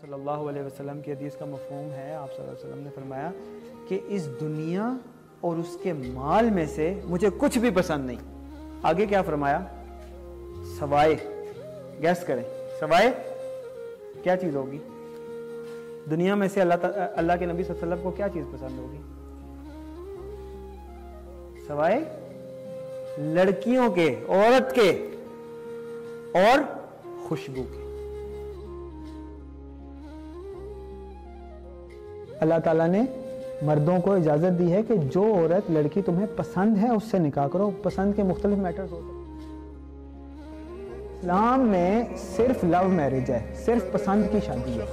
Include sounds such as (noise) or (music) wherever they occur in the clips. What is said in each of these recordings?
صلی اللہ علیہ وسلم کی حدیث کا مفہوم ہے، آپ صلی اللہ علیہ وسلم نے فرمایا کہ اس دنیا اور اس کے مال میں سے مجھے کچھ بھی پسند نہیں۔ آگے کیا فرمایا؟ سوائے، گیس کریں۔ سوائے، کیا چیز ہوگی؟ دنیا میں سے اللہ اللہ کے نبی صلی اللہ علیہ وسلم کو کیا چیز پسند ہوگی؟ سوائے لڑکیوں کے، عورت کے، اور خوشبو کے اللہ تعالیٰ نے مردوں کو اجازت دی ہے کہ جو عورت لڑکی تمہیں پسند ہے اس سے نکاح کرو، پسند کے مختلف میٹرز ہوتے اسلام میں صرف لو میرج ہے، صرف پسند کی شادی ہے۔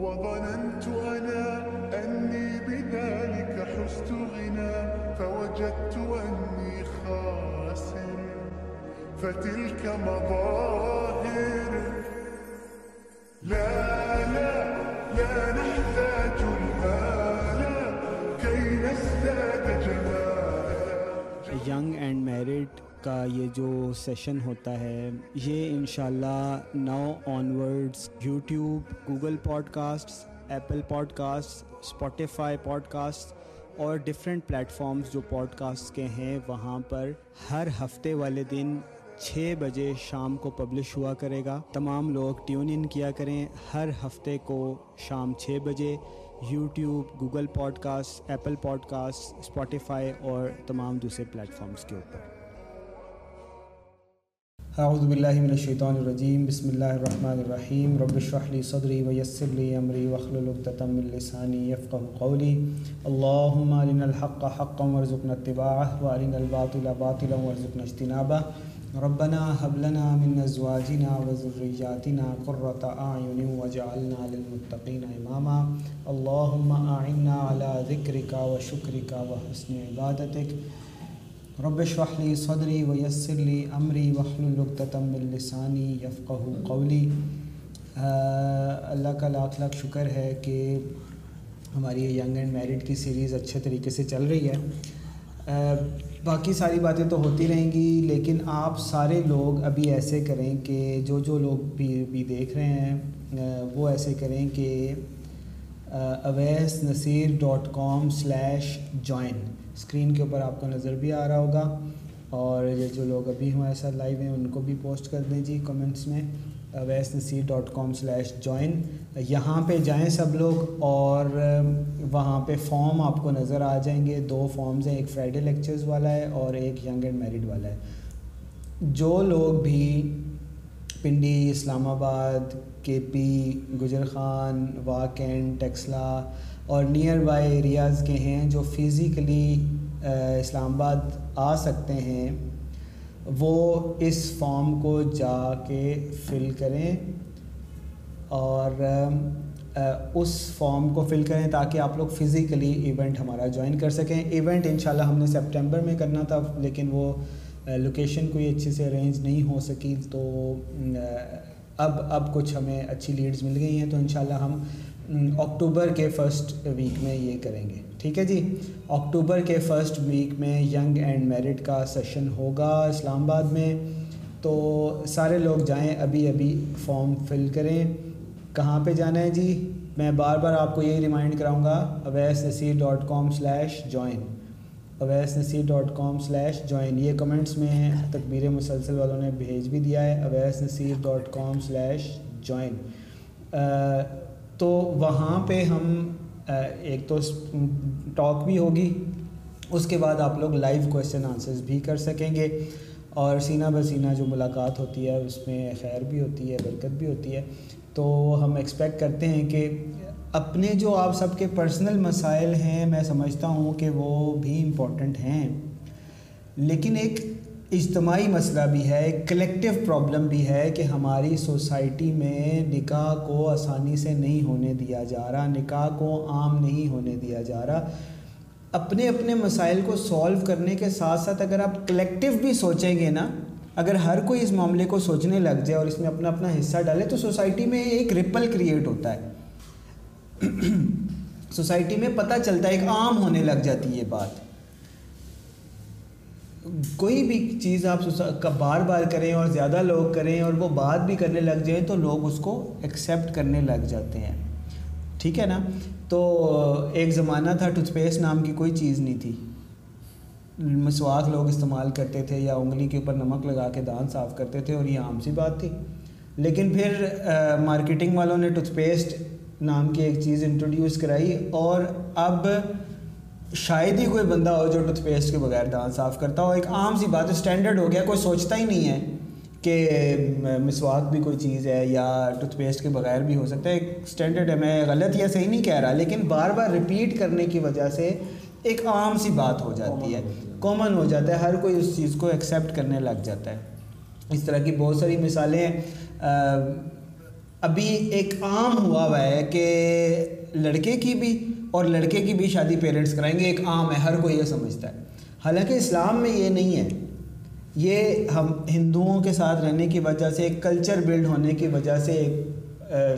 وظننت أنا أني بذلك حست غنى، فوجدت أني خاسر فتلك مظاهر لا لا لا نحتاج المال كي نزداد جمالا ینگ اینڈ میرڈ کا یہ جو سیشن ہوتا ہے، یہ انشاءاللہ now onwards YouTube, Google podcast Apple podcast Spotify podcast اور ڈفرینٹ پلیٹفارمز جو پوڈ کاسٹ کے ہیں، وہاں پر ہر ہفتے والے دن چھ بجے شام کو پبلش ہوا کرے گا۔ تمام لوگ ٹیون ان کیا کریں۔ ہر ہفتے کو شام چھ بجے YouTube, Google podcast Apple podcast Spotify اور تمام دوسرے پلیٹفارمز کے اوپر۔ اعوذ باللہ من الشیطان الرجیم۔ بسم اللہ الرحمن الرحیم۔ رب اشرح لی صدری ویسر لی امری واحلل عقدۃ من لسانی یفقهوا قولی۔ اللهم ارنا الحق حقا وارزقنا اتباعه وارنا الباطل باطلا وارزقنا اجتنابه ربنا هب لنا من ازواجنا وذرياتنا قرة اعين واجعلنا للمتقين اماما. اللهم اعنا على ذكرك وشكرك وحسن عبادتك. رب اشرح لی صدری ویسر لی امری واحلل عقدۃ من لسانی یفقهوا قولی اللہ کا لاکھ لاکھ شکر ہے کہ ہماری ینگ اینڈ میرڈ کی سیریز اچھے طریقے سے چل رہی ہے۔ باقی ساری باتیں تو ہوتی رہیں گی، لیکن آپ سارے لوگ ابھی ایسے کریں کہ جو جو لوگ بھی بھی دیکھ رہے ہیں وہ ایسے کریں کہ Awais Naseer dot com slash join screen کے اوپر آپ کو نظر بھی آ رہا ہوگا۔ اور یہ جو لوگ ابھی ہمارے ساتھ لائیو ہیں، ان کو بھی پوسٹ کر دیں جی کمنٹس میں Awais Naseer dot com slash join یہاں پہ جائیں سب لوگ اور وہاں پہ فارم آپ کو نظر آ جائیں گے۔ دو فارمز ہیں، ایک فرائیڈے لیکچرز والا ہے اور ایک ینگ اینڈ میریڈ والا ہے۔ جو لوگ بھی پنڈی، اسلام آباد، کے پی، گجر خان واکین ٹیکسلا اور نیئر بائی ایریاز کے ہیں جو فزیکلی اسلام آباد آ سکتے ہیں، وہ اس فارم کو جا کے فل کریں۔ اور اس فارم کو فل کریں تاکہ آپ لوگ فزیکلی ایونٹ ہمارا جوائن کر سکیں۔ ایونٹ انشاءاللہ ہم نے سپٹمبر میں کرنا تھا، لیکن وہ لوکیشن کوئی اچھے سے ارینج نہیں ہو سکی۔ تو اب اب کچھ ہمیں اچھی لیڈز مل گئی ہیں۔ تو انشاءاللہ ہم اکتوبر کے فرسٹ ویک میں یہ کریں گے۔ ٹھیک ہے جی؟ اکتوبر کے فرسٹ ویک میں ینگ اینڈ میرٹ کا سیشن ہوگا اسلام آباد میں۔ تو سارے لوگ جائیں، ابھی ابھی فارم فل کریں۔ کہاں پہ جانا ہے جی؟ میں بار بار آپ کو یہی ریمائنڈ کراؤں گا Awais Naseer dot com slash join Awais Naseer dot com slash join یہ کمنٹس میں تکبیر مسلسل والوں نے بھیج بھی دیا ہے Awais Naseer dot com slash join تو وہاں پہ ہم ایک تو ٹاک بھی ہوگی، اس کے بعد آپ لوگ لائیو کویشچن آنسرز بھی کر سکیں گے۔ اور سینہ بسینہ جو ملاقات ہوتی ہے، اس میں خیر بھی ہوتی ہے، برکت بھی ہوتی ہے۔ تو ہم ایکسپیکٹ کرتے ہیں کہ اپنے جو آپ سب کے پرسنل مسائل ہیں، میں سمجھتا ہوں کہ وہ بھی امپورٹنٹ ہیں۔ لیکن ایک اجتماعی مسئلہ بھی ہے، ایک کلیکٹیو پرابلم بھی ہے کہ ہماری سوسائٹی میں نکاح کو آسانی سے نہیں ہونے دیا جا رہا، نکاح کو عام نہیں ہونے دیا جا رہا۔ اپنے اپنے مسائل کو سولو کرنے کے ساتھ ساتھ اگر آپ کلیکٹیو بھی سوچیں گے نا اگر ہر کوئی اس معاملے کو سوچنے لگ جائے اور اس میں اپنا اپنا حصہ ڈالے تو سوسائٹی میں ایک رپل کریٹ ہوتا ہے۔ سوسائٹی میں پتہ چلتا ہے ایک عام ہونے لگ جاتی ہے یہ بات۔ کوئی بھی چیز آپ بار بار کریں اور زیادہ لوگ کریں اور وہ بات بھی کرنے لگ جائیں تو لوگ اس کو ایکسیپٹ کرنے لگ جاتے ہیں۔ ٹھیک ہے نا؟ تو ایک زمانہ تھا ٹوتھ پیسٹ نام کی کوئی چیز نہیں تھی۔ مسواک لوگ استعمال کرتے تھے یا انگلی کے اوپر نمک لگا کے دان صاف کرتے تھے اور یہ عام سی بات تھی۔ لیکن پھر مارکیٹنگ والوں نے ٹوتھ پیسٹ نام کی ایک چیز انٹروڈیوس کرائی اور اب شاید ہی کوئی بندہ ہو جو ٹوتھ پیسٹ کے بغیر دانت صاف کرتا ہو۔ ایک عام سی بات، اسٹینڈرڈ ہو گیا، کوئی سوچتا ہی نہیں ہے کہ مسواک بھی کوئی چیز ہے یا ٹوتھ پیسٹ کے بغیر بھی ہو سکتا ہے۔ ایک اسٹینڈرڈ ہے، میں غلط یا صحیح نہیں کہہ رہا، لیکن بار بار ریپیٹ کرنے کی وجہ سے ایک عام سی بات ہو جاتی ہے کامن ہو جاتا ہے، ہر کوئی اس چیز کو ایکسیپٹ کرنے لگ جاتا ہے۔ اس طرح کی بہت ساری مثالیں ہیں۔ ابھی ایک عام ہوا ہوا ہے کہ لڑکے کی بھی اور لڑکے کی بھی شادی پیرنٹس کرائیں گے، ایک عام ہے، ہر کوئی یہ سمجھتا ہے۔ حالانکہ اسلام میں یہ نہیں ہے۔ یہ ہم ہندوؤں کے ساتھ رہنے کی وجہ سے ایک کلچر بلڈ ہونے کی وجہ سے ایک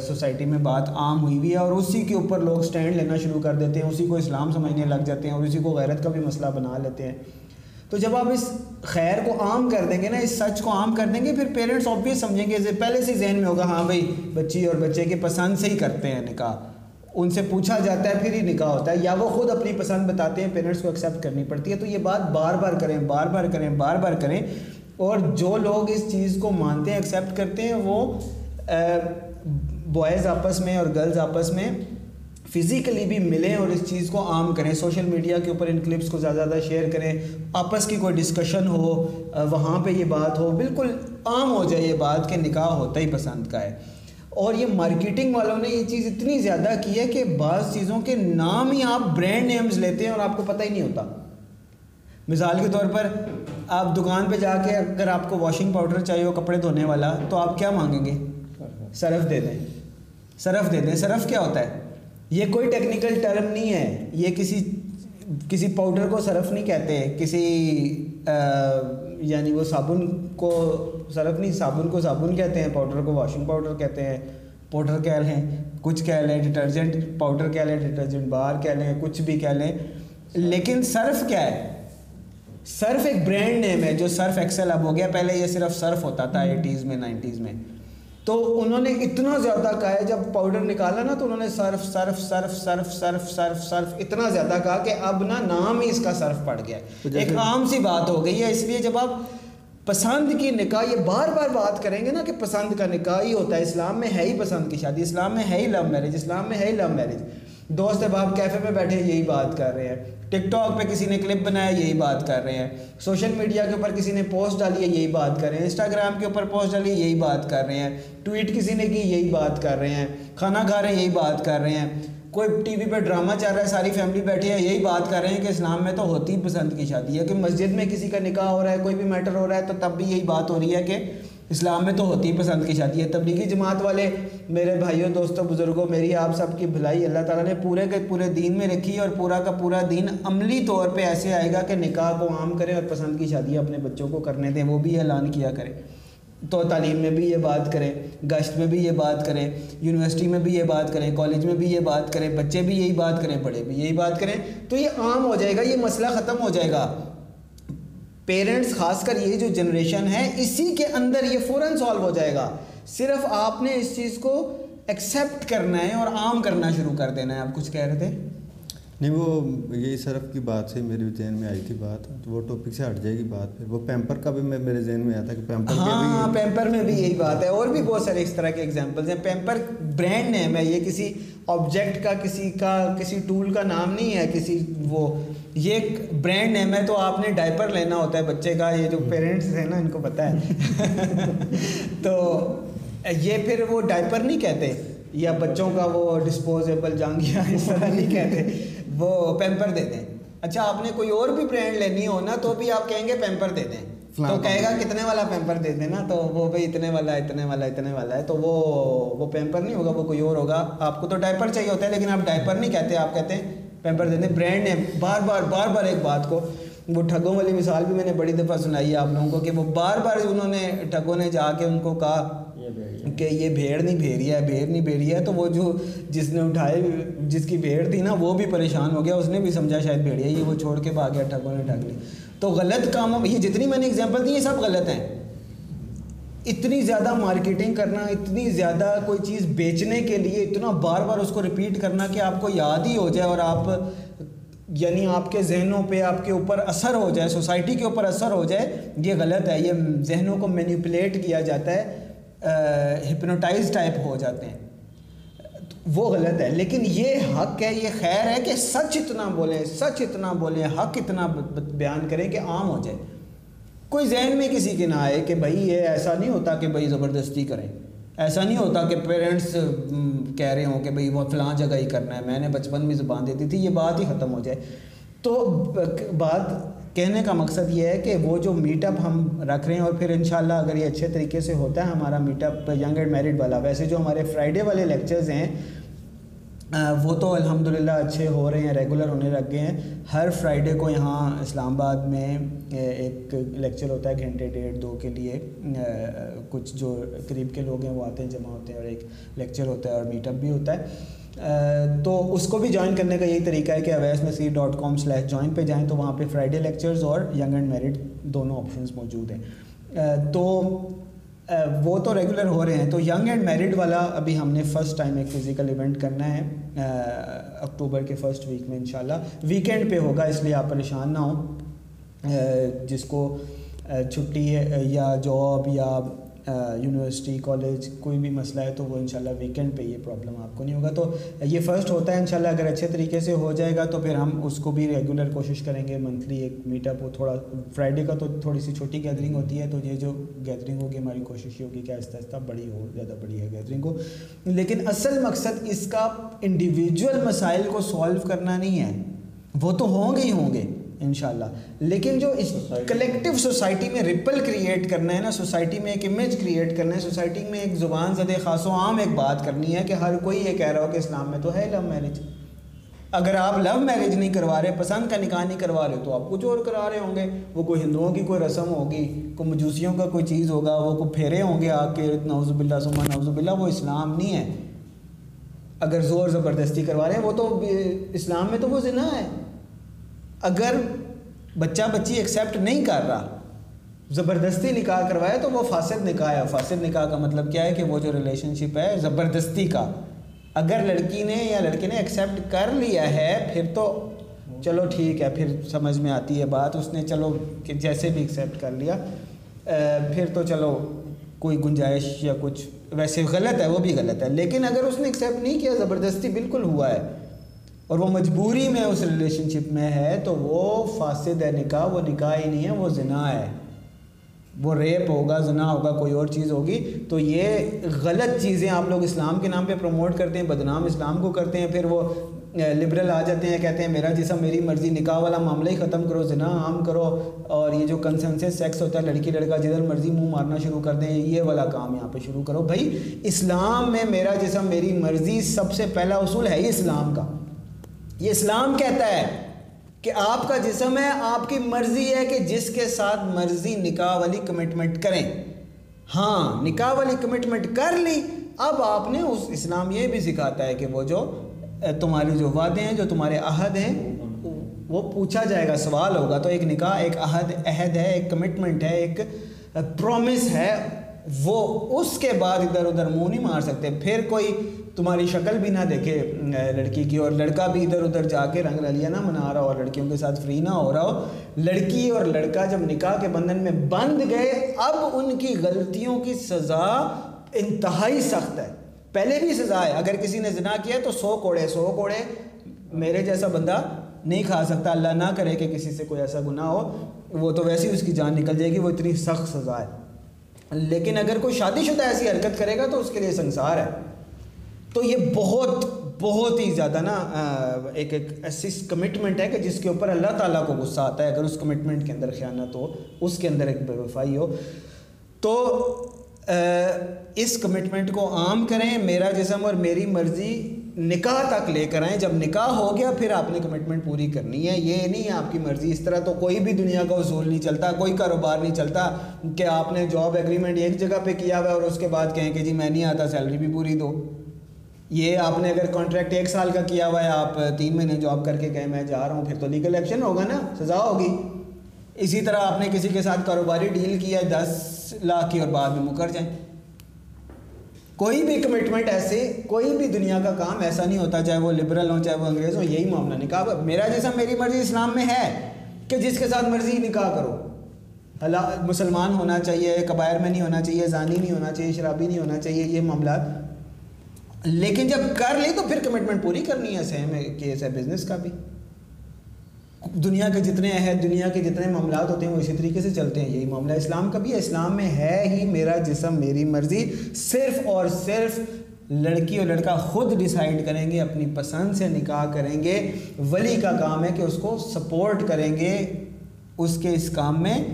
سوسائٹی میں بات عام ہوئی ہوئی ہے اور اسی کے اوپر لوگ سٹینڈ لینا شروع کر دیتے ہیں، اسی کو اسلام سمجھنے لگ جاتے ہیں اور اسی کو غیرت کا بھی مسئلہ بنا لیتے ہیں۔ تو جب آپ اس خیر کو عام کر دیں گے نا، اس سچ کو عام کر دیں گے، پھر پیرنٹس آبویس سمجھیں گے پہلے سے ذہن میں ہوگا ہاں بھائی، بچی اور بچے کے پسند سے ہی کرتے ہیں نکاح۔ ان سے پوچھا جاتا ہے، پھر ہی نکاح ہوتا ہے۔ یا وہ خود اپنی پسند بتاتے ہیں پیرنٹس کو ایکسیپٹ کرنی پڑتی ہے۔ تو یہ بات بار بار کریں، بار بار کریں، بار بار کریں۔ اور جو لوگ اس چیز کو مانتے ہیں ایکسیپٹ کرتے ہیں، وہ بوائز آپس میں اور گرلز آپس میں فزیکلی بھی ملیں اور اس چیز کو عام کریں سوشل میڈیا کے اوپر ان کلپس کو زیادہ زیادہ شیئر کریں، آپس کی کوئی ڈسکشن ہو وہاں پہ یہ بات ہو، بالکل عام ہو جائے یہ بات کہ نکاح ہوتا ہی پسند کا ہے۔ اور یہ مارکیٹنگ والوں نے یہ چیز اتنی زیادہ کی ہے کہ بعض چیزوں کے نام ہی آپ برانڈ نیمز لیتے ہیں اور آپ کو پتہ ہی نہیں ہوتا۔ مثال کے طور پر آپ دکان پہ جا کے اگر آپ کو واشنگ پاؤڈر چاہیے ہو کپڑے دھونے والا تو آپ کیا مانگیں گے؟ صرف دے دیں۔ صرف دے دیں۔ صرف کیا ہوتا ہے؟ یہ کوئی ٹیکنیکل ٹرم نہیں ہے۔ یہ کسی کسی پاؤڈر کو صرف نہیں کہتے، کسی یعنی وہ صابن کو صرف نہیں، صابن کو صابن کہتے ہیں پاؤڈر کو واشنگ پاؤڈر کہتے ہیں۔ پاؤڈر کہہ لیں، کچھ کہہ لیں ڈٹرجنٹ پاؤڈر کہہ لیں ڈٹرجنٹ بار کہہ لیں، کچھ بھی کہہ لیں۔ لیکن صرف کیا ہے؟ صرف ایک برانڈ نیم ہے جو صرف ایکسل اب ہو گیا۔ پہلے یہ صرف صرف ہوتا تھا ایٹیز میں نائنٹیز میں۔ تو انہوں نے اتنا زیادہ کہا ہے جب پاؤڈر نکالا نا تو انہوں نے صرف صرف صرف صرف صرف صرف صرف اتنا زیادہ کہا کہ اب نا نام ہی اس کا صرف پڑ گیا ایک عام سی بات ہو گئی ہے اس لیے جب آپ پسند کی نکاح یہ بار بار بات کریں گے نا کہ پسند کا نکاح ہی ہوتا ہے۔ اسلام میں ہے ہی پسند کی شادی اسلام میں ہے ہی لو میرج اسلام میں ہے ہی لو میرج دوست احباب کیفے میں بیٹھے یہی بات کر رہے ہیں۔ ٹک ٹاک پہ کسی نے کلپ بنایا یہی بات کر رہے ہیں۔ سوشل میڈیا کے اوپر کسی نے پوسٹ ڈالی ہے یہی بات کر رہے ہیں۔ انسٹاگرام کے اوپر پوسٹ ڈالی ہے یہی بات کر رہے ہیں۔ ٹویٹ کسی نے کی یہی بات کر رہے ہیں۔ کھانا کھا رہے ہیں یہی بات کر رہے ہیں۔ کوئی ٹی وی پہ ڈرامہ چل رہا ہے، ساری فیملی بیٹھی ہے، یہی بات کر رہے ہیں کہ اسلام میں تو ہوتی پسند کی شادی ہے۔ کہ مسجد میں کسی کا نکاح ہو رہا ہے، کوئی بھی میٹر ہو رہا ہے، تو تب بھی یہی بات ہو رہی ہے کہ اسلام میں تو ہوتی پسند کی شادی ہے۔ تبلیغی جماعت والے، میرے بھائیوں، دوستوں، بزرگوں، میری آپ سب کی بھلائی اللہ تعالیٰ نے پورے کے پورے دین میں رکھی اور پورا کا پورا دین عملی طور پہ ایسے آئے گا کہ نکاح کو عام کریں اور پسند کی شادیاں اپنے بچوں کو کرنے دیں، وہ بھی اعلان کیا کریں تو تعلیم میں بھی یہ بات کریں گشت میں بھی یہ بات کریں یونیورسٹی میں بھی یہ بات کریں کالج میں بھی یہ بات کریں بچے بھی یہی بات کریں، بڑے بھی یہی بات کریں، تو یہ عام ہو جائے گا، یہ مسئلہ ختم ہو جائے گا۔ پیرنٹس خاص کر یہ جو جنریشن ہے اسی کے اندر یہ فوراً سالو ہو جائے گا۔ صرف آپ نے اس چیز کو ایکسیپٹ کرنا ہے اور عام کرنا شروع کر دینا ہے آپ کچھ کہہ رہے تھے؟ نہیں، وہ یہی صرف کی بات سے میرے ذہن میں آئی تھی بات، تو وہ ٹاپک سے ہٹ جائے گی بات پھر۔ وہ پیمپر کا بھی میں میرے ذہن میں آیا تھا کہ پیمپر ہاں پیمپر میں بھی یہی بات ہے۔ اور بھی بہت سارے اس طرح کے ایگزامپلس ہیں۔ پیمپر برانڈ نیم ہے، یہ کسی آبجیکٹ کا، کسی کا، کسی ٹول کا نام نہیں ہے۔ کسی وہ یہ ایک برانڈ نیم ہے تو آپ نے ڈائپر لینا ہوتا ہے بچے کا۔ یہ جو پیرنٹس ہیں نا، ان کو پتہ ہے۔ (laughs) تو یہ پھر وہ ڈائپر نہیں کہتے۔ یا بچوں کا وہ ڈسپوزیبل جانگیا اس طرح نہیں کہتے۔ وہ پیمپر دے دیں۔ اچھا آپ نے کوئی اور بھی برانڈ لینی ہو نا تو بھی آپ کہیں گے پیمپر دے دیں۔ تو کہے گا کتنے والا پیمپر دے دیں نا تو وہ بھائی اتنے والا اتنے والا اتنے والا ہے۔ تو وہ وہ پیمپر نہیں ہوگا وہ کوئی اور ہوگا۔ آپ کو تو ڈائپر چاہیے ہوتا ہے لیکن آپ ڈائپر نہیں کہتے آپ کہتے ہیں پیمپر دے دیں۔ برانڈ نے بار بار بار بار ایک بات کو۔ وہ ٹھگوں والی مثال بھی میں نے بڑی دفعہ سنائی ہے آپ لوگوں کو کہ وہ بار بار انہوں نے ٹھگوں نے جا کے ان کو کہا کہ یہ بھیڑ نہیں بھیڑی ہے بھیڑ نہیں بھیڑی ہے۔ تو وہ جو جس نے اٹھائے جس کی بھیڑ تھی نا وہ بھی پریشان ہو گیا۔ اس نے بھی سمجھا شاید بھیڑی ہے یہ وہ چھوڑ کے بھاگ گیا ٹھگوں نے ٹھگ لی۔ تو غلط کاموں یہ جتنی میں نے اگزامپل دی یہ سب غلط ہیں۔ اتنی زیادہ مارکیٹنگ کرنا اتنی زیادہ کوئی چیز بیچنے کے لیے اتنا بار بار اس کو ریپیٹ کرنا کہ آپ کو یاد ہی ہو جائے اور آپ یعنی آپ کے ذہنوں پہ آپ کے اوپر اثر ہو جائے، سوسائٹی کے اوپر اثر ہو جائے، یہ غلط ہے، یہ ذہنوں کو مینیپولیٹ کیا جاتا ہے ہپنوٹائز ٹائپ ہو جاتے ہیں۔ وہ غلط ہے، لیکن یہ حق ہے، یہ خیر ہے کہ سچ اتنا بولیں، سچ اتنا بولیں، حق اتنا بیان کریں کہ عام ہو جائے۔ کوئی ذہن میں کسی کے نہ آئے کہ بھائی یہ ایسا نہیں ہوتا کہ بھائی زبردستی کریں۔ ایسا نہیں ہوتا کہ پیرنٹس کہہ رہے ہوں کہ بھائی وہ فلاں جگہ ہی کرنا ہے، میں نے بچپن میں زبان دیتی تھی، یہ بات ہی ختم ہو جائے۔ تو بات کہنے کا مقصد یہ ہے کہ وہ جو میٹ اپ ہم رکھ رہے ہیں اور پھر انشاءاللہ اگر یہ اچھے طریقے سے ہوتا ہے، ہمارا meet up young and married والا، ویسے جو ہمارے فرائیڈے والے لیکچرز ہیں وہ تو الحمدللہ اچھے ہو رہے ہیں ریگولر ہونے لگ گئے ہیں۔ ہر فرائیڈے کو یہاں اسلام آباد میں ایک لیکچر ہوتا ہے گھنٹے ڈیڑھ دو کے لیے۔ کچھ جو قریب کے لوگ ہیں وہ آتے ہیں، جمع ہوتے ہیں اور ایک لیکچر ہوتا ہے اور میٹ اپ بھی ہوتا ہے۔ تو اس کو بھی جوائن کرنے کا یہی طریقہ ہے کہ Awais Naseer dot com slash join پہ جائیں تو وہاں پہ فرائیڈے لیکچرز اور ینگ اینڈ میرڈ دونوں آپشنز موجود ہیں۔ تو Uh, وہ تو ریگولر ہو رہے ہیں۔ تو ینگ اینڈ میرڈ والا ابھی ہم نے فرسٹ ٹائم ایک فزیکل ایونٹ کرنا ہے uh, اکتوبر کے فرسٹ ویک میں انشاءاللہ۔ ویکینڈ پہ ہوگا، اس لیے آپ پریشان نہ ہوں۔ uh, جس کو چھٹی ہے، یا جاب یا یونیورسٹی کالج کوئی بھی مسئلہ ہے تو وہ انشاءاللہ ویکینڈ پہ یہ پرابلم آپ کو نہیں ہوگا۔ تو یہ فرسٹ ہوتا ہے انشاءاللہ اگر اچھے طریقے سے ہو جائے گا تو پھر ہم اس کو بھی ریگولر کوشش کریں گے۔ منتھلی ایک میٹ اپ ہو، تھوڑا فرائیڈے کا تو تھوڑی سی چھوٹی گیدرنگ ہوتی ہے تو یہ جو گیدرنگ ہوگی ہماری کوشش یہ ہوگی کہ آہستہ آہستہ بڑی ہو، زیادہ بڑی ہے گیدرنگ ہو لیکن اصل مقصد اس کا انڈیویجول مسائل کو سالو کرنا نہیں ہے۔ وہ تو ہوں گے ہی ہوں گے۔ انشاءاللہ۔ لیکن جو اس کلیکٹیو سوسائٹی میں ریپل کریٹ کرنا ہے نا سوسائٹی میں ایک امیج کریٹ کرنا ہے سوسائٹی میں ایک زبان زدے خاص و عام ایک بات کرنی ہے کہ ہر کوئی یہ کہہ رہا ہو کہ اسلام میں تو ہے لو میرج اگر آپ لو میرج نہیں کروا رہے، پسند کا نکاح نہیں کروا رہے، تو آپ کچھ اور کرا رہے ہوں گے۔ وہ کوئی ہندوؤں کی کوئی رسم ہوگی، کوئی مجوسیوں کا کوئی چیز ہوگا، وہ کوئی پھیرے ہوں گے آ کے نوز باللہ سما نوز باللہ، وہ اسلام نہیں ہے۔ اگر زور زبردستی کروا رہے ہیں، وہ تو اسلام میں تو وہ زنا ہے۔ اگر بچہ بچی ایکسیپٹ نہیں کر رہا، زبردستی نکاح کروایا تو وہ فاسد نکاح ہے۔ فاسد نکاح کا مطلب کیا ہے کہ وہ جو ریلیشن شپ ہے، زبردستی کا۔ اگر لڑکی نے یا لڑکے نے ایکسیپٹ کر لیا ہے، پھر تو چلو ٹھیک ہے، پھر سمجھ میں آتی ہے بات۔ اس نے چلو کہ جیسے بھی ایکسیپٹ کر لیا پھر تو چلو کوئی گنجائش یا کچھ، ویسے غلط ہے، وہ بھی غلط ہے۔ لیکن اگر اس نے ایکسیپٹ نہیں کیا، زبردستی بالکل ہوا ہے۔ اور وہ مجبوری میں اس ریلیشن شپ میں ہے تو وہ فاسد ہے، نکاح، وہ نکاح ہی نہیں ہے، وہ زنا ہے۔ وہ ریپ ہوگا، زنا ہوگا، کوئی اور چیز ہوگی۔ تو یہ غلط چیزیں آپ لوگ اسلام کے نام پہ پروموٹ کرتے ہیں، بدنام اسلام کو کرتے ہیں، پھر وہ لبرل آ جاتے ہیں، کہتے ہیں میرا جسم، میری مرضی، نکاح والا معاملہ ہی ختم کرو، زنا عام کرو۔ اور یہ جو کنسنسس سیکس ہوتا ہے، لڑکی، لڑکا، جدھر مرضی منہ مارنا شروع کر دیں، یہ والا کام یہاں پہ شروع کرو۔ بھائی، اسلام میں میرا جسم، میری مرضی سب سے پہلا اصول ہے ہی اسلام کا۔ یہ اسلام کہتا ہے کہ آپ کا جسم ہے، آپ کی مرضی ہے کہ جس کے ساتھ مرضی نکاح والی کمٹمنٹ کریں۔ ہاں نکاح والی کمٹمنٹ کر لی، اب آپ نے اس اسلام یہ بھی سکھاتا ہے کہ وہ جو تمہارے جو وعدے ہیں، جو تمہارے عہد ہیں، وہ پوچھا جائے گا، سوال ہوگا۔ تو ایک نکاح، ایک عہد عہد ہے، ایک کمٹمنٹ ہے، ایک پرومس ہے۔ وہ اس کے بعد ادھر ادھر منہ نہیں مار سکتے۔ پھر کوئی تمہاری شکل بھی نہ دیکھے لڑکی کی، اور لڑکا بھی ادھر ادھر جا کے رنگ رلیہ نہ منا رہا ہو لڑکیوں کے ساتھ فری نہ ہو رہا ہو۔ لڑکی اور لڑکا جب نکاح کے بندھن میں بند گئے، اب ان کی غلطیوں کی سزا انتہائی سخت ہے۔ پہلے بھی سزا ہے۔ اگر کسی نے زنا کیا تو سو کوڑے سو کوڑے۔ میرے جیسا بندہ نہیں کھا سکتا۔ اللہ نہ کرے کہ کسی سے کوئی ایسا گناہ ہو۔ وہ تو ویسے ہی اس کی جان نکل جائے گی۔ وہ اتنی سخت سزا ہے۔ لیکن اگر کوئی شادی شدہ ایسی حرکت کرے گا تو اس کے لیے سنسار ہے۔ تو یہ بہت بہت ہی زیادہ نا ایک ایک ایسی کمٹمنٹ ہے کہ جس کے اوپر اللہ تعالیٰ کو غصہ آتا ہے۔ اگر اس کمٹمنٹ کے اندر خیانت ہو، اس کے اندر ایک بے وفائی ہو، تو اس کمٹمنٹ کو عام کریں۔ میرا جسم اور میری مرضی نکاح تک لے کر آئیں۔ جب نکاح ہو گیا، پھر آپ نے کمٹمنٹ پوری کرنی ہے۔ یہ نہیں ہے آپ کی مرضی۔ اس طرح تو کوئی بھی دنیا کا اصول نہیں چلتا، کوئی کاروبار نہیں چلتا کہ آپ نے جاب ایگریمنٹ ایک جگہ پہ کیا ہوا ہے اور اس کے بعد کہیں کہ جی میں نہیں آتا سیلری بھی پوری دو۔ یہ آپ نے اگر کانٹریکٹ ایک سال کا کیا ہوا ہے، آپ تین مہینے جاب کر کے گئے میں جا رہا ہوں، پھر تو لیگل ایکشن ہوگا نا، سزا ہوگی۔ اسی طرح آپ نے کسی کے ساتھ کاروباری ڈیل کیا ہے، دس لاکھ کی اور بعد میں مکر جائیں۔ کوئی بھی کمٹمنٹ ایسے، کوئی بھی دنیا کا کام ایسا نہیں ہوتا، چاہے وہ لبرل ہوں، چاہے وہ انگریز ہوں، یہی معاملہ نکاح۔ میرا جیسا میری مرضی اسلام میں ہے کہ جس کے ساتھ مرضی نکاح کرو۔ اللہ، مسلمان ہونا چاہیے قبائر میں نہیں ہونا چاہیے، زانی نہیں ہونا چاہیے، شرابی نہیں ہونا چاہیے، یہ معاملات۔ لیکن جب کر لی تو پھر کمٹمنٹ پوری کرنی ہے سیم کیس ہے بزنس کا بھی۔ دنیا کے جتنے ہیں، دنیا کے جتنے معاملات ہوتے ہیں، وہ اسی طریقے سے چلتے ہیں۔ یہی معاملہ اسلام کا بھی ہے۔ اسلام میں ہے ہی میرا جسم، میری مرضی۔ صرف اور صرف لڑکی اور لڑکا خود ڈیسائیڈ کریں گے، اپنی پسند سے نکاح کریں گے۔ ولی کا کام ہے کہ اس کو سپورٹ کریں گے۔ اس کے اس کام میں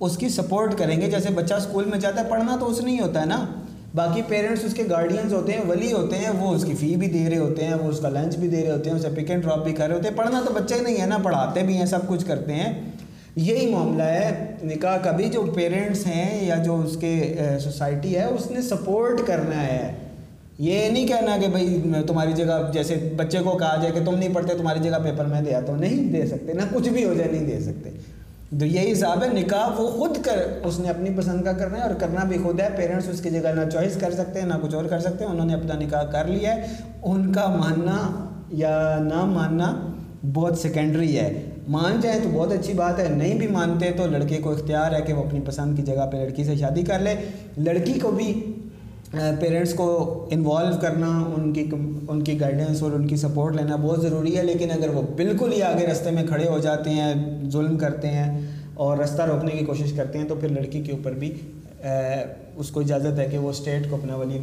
اس کی سپورٹ کریں گے۔ جیسے بچہ اسکول میں جاتا ہے، پڑھنا تو اس نہیں ہوتا ہے نا۔ باقی پیرنٹس اس کے گارڈینز ہوتے ہیں، ولی ہوتے ہیں، وہ اس کی فی بھی دے رہے ہوتے ہیں، وہ اس کا لنچ بھی دے رہے ہوتے ہیں، اسے پک اینڈ ڈراپ بھی کر رہے ہوتے ہیں۔ پڑھنا تو بچے نہیں ہے نا، پڑھاتے بھی ہیں، سب کچھ کرتے ہیں۔ یہی معاملہ ہے۔ نکاح کا بھی جو پیرنٹس ہیں یا جو اس کے سوسائٹی ہے، اس نے سپورٹ کرنا ہے۔ یہ نہیں کہنا کہ بھائی تمہاری جگہ جیسے بچے کو کہا جائے کہ تم نہیں پڑھتے، تمہاری جگہ پیپر میں دے آتا ہوں نہیں دے سکتے، نہ کچھ بھی ہو جائے، نہیں دے سکتے۔ تو یہی حساب ہے، نکاح وہ خود کر، اس نے اپنی پسند کا کرنا ہے اور کرنا بھی خود ہے۔ پیرنٹس اس کی جگہ نہ چوائس کر سکتے ہیں، نہ کچھ اور کر سکتے ہیں۔ انہوں نے اپنا نکاح کر لیا ہے۔ ان کا ماننا یا نہ ماننا بہت سیکنڈری ہے۔ مان جائیں تو بہت اچھی بات ہے، نہیں بھی مانتے تو لڑکے کو اختیار ہے کہ وہ اپنی پسند کی جگہ پہ لڑکی سے شادی کر لے۔ لڑکی کو بھی پیرنٹس کو انوالو کرنا، ان کی ان کی گائیڈنس اور ان کی سپورٹ لینا بہت ضروری ہے، لیکن اگر وہ بالکل ہی آگے رستے میں کھڑے ہو جاتے ہیں، ظلم کرتے ہیں اور رستہ روکنے کی کوشش کرتے ہیں، تو پھر لڑکی کے اوپر بھی اس کو اجازت ہے کہ وہ اسٹیٹ کو اپنا ولی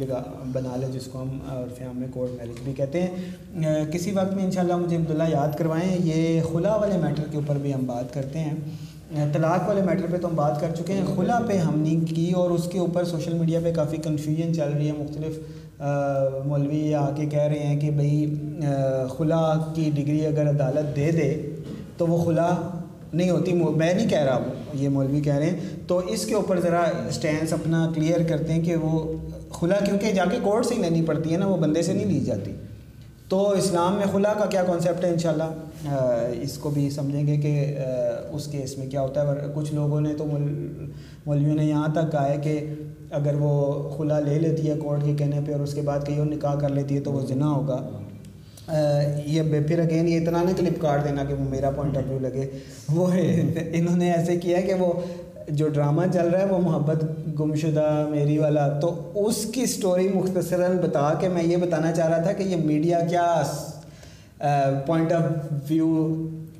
بنا لے، جس کو ہم اور فیام میں کورٹ میرج بھی کہتے ہیں۔ کسی وقت میں انشاءاللہ مجھے عبداللہ یاد کروائیں، یہ خلا والے میٹر کے اوپر بھی ہم بات کرتے ہیں۔ طلاق والے میٹر پہ تو ہم بات کر چکے ہیں۔ خلا پہ ہم نے کی اور اس کے اوپر سوشل میڈیا پہ کافی کنفیوژن چل رہی ہے۔ مختلف مولوی آ کے کہہ رہے ہیں کہ بھئی خلا کی ڈگری اگر عدالت دے دے تو وہ خلا نہیں ہوتی۔ میں نہیں کہہ رہا یہ مولوی کہہ رہے ہیں۔ تو اس کے اوپر ذرا اسٹینس اپنا کلیئر کرتے ہیں کہ وہ خلا، کیونکہ جا کے کورٹ سے ہی لینی پڑتی ہے نا، وہ بندے سے نہیں لی جاتی۔ تو اسلام میں خلا کا کیا کانسیپٹ ہے انشاءاللہ؟ اس کو بھی سمجھیں گے کہ اس کیس میں کیا ہوتا ہے کچھ لوگوں نے تو مولویوں نے یہاں تک کہا ہے کہ اگر وہ خلا لے لیتی ہے کورٹ کے کہنے پہ اور اس کے بعد کہیں اور نکاح کر لیتی ہے تو وہ زنا ہوگا۔ یہ پھر اگین یہ اتنا نہیں کلپ کاٹ دینا کہ وہ میرا پوائنٹ آف ویو لگے۔ وہ (laughs) انہوں نے ایسے کیا کہ وہ جو ڈرامہ چل رہا ہے وہ محبت گمشدہ میری والا، تو اس کی سٹوری مختصراً بتا کے میں یہ بتانا چاہ رہا تھا کہ یہ میڈیا کیا پوائنٹ آف ویو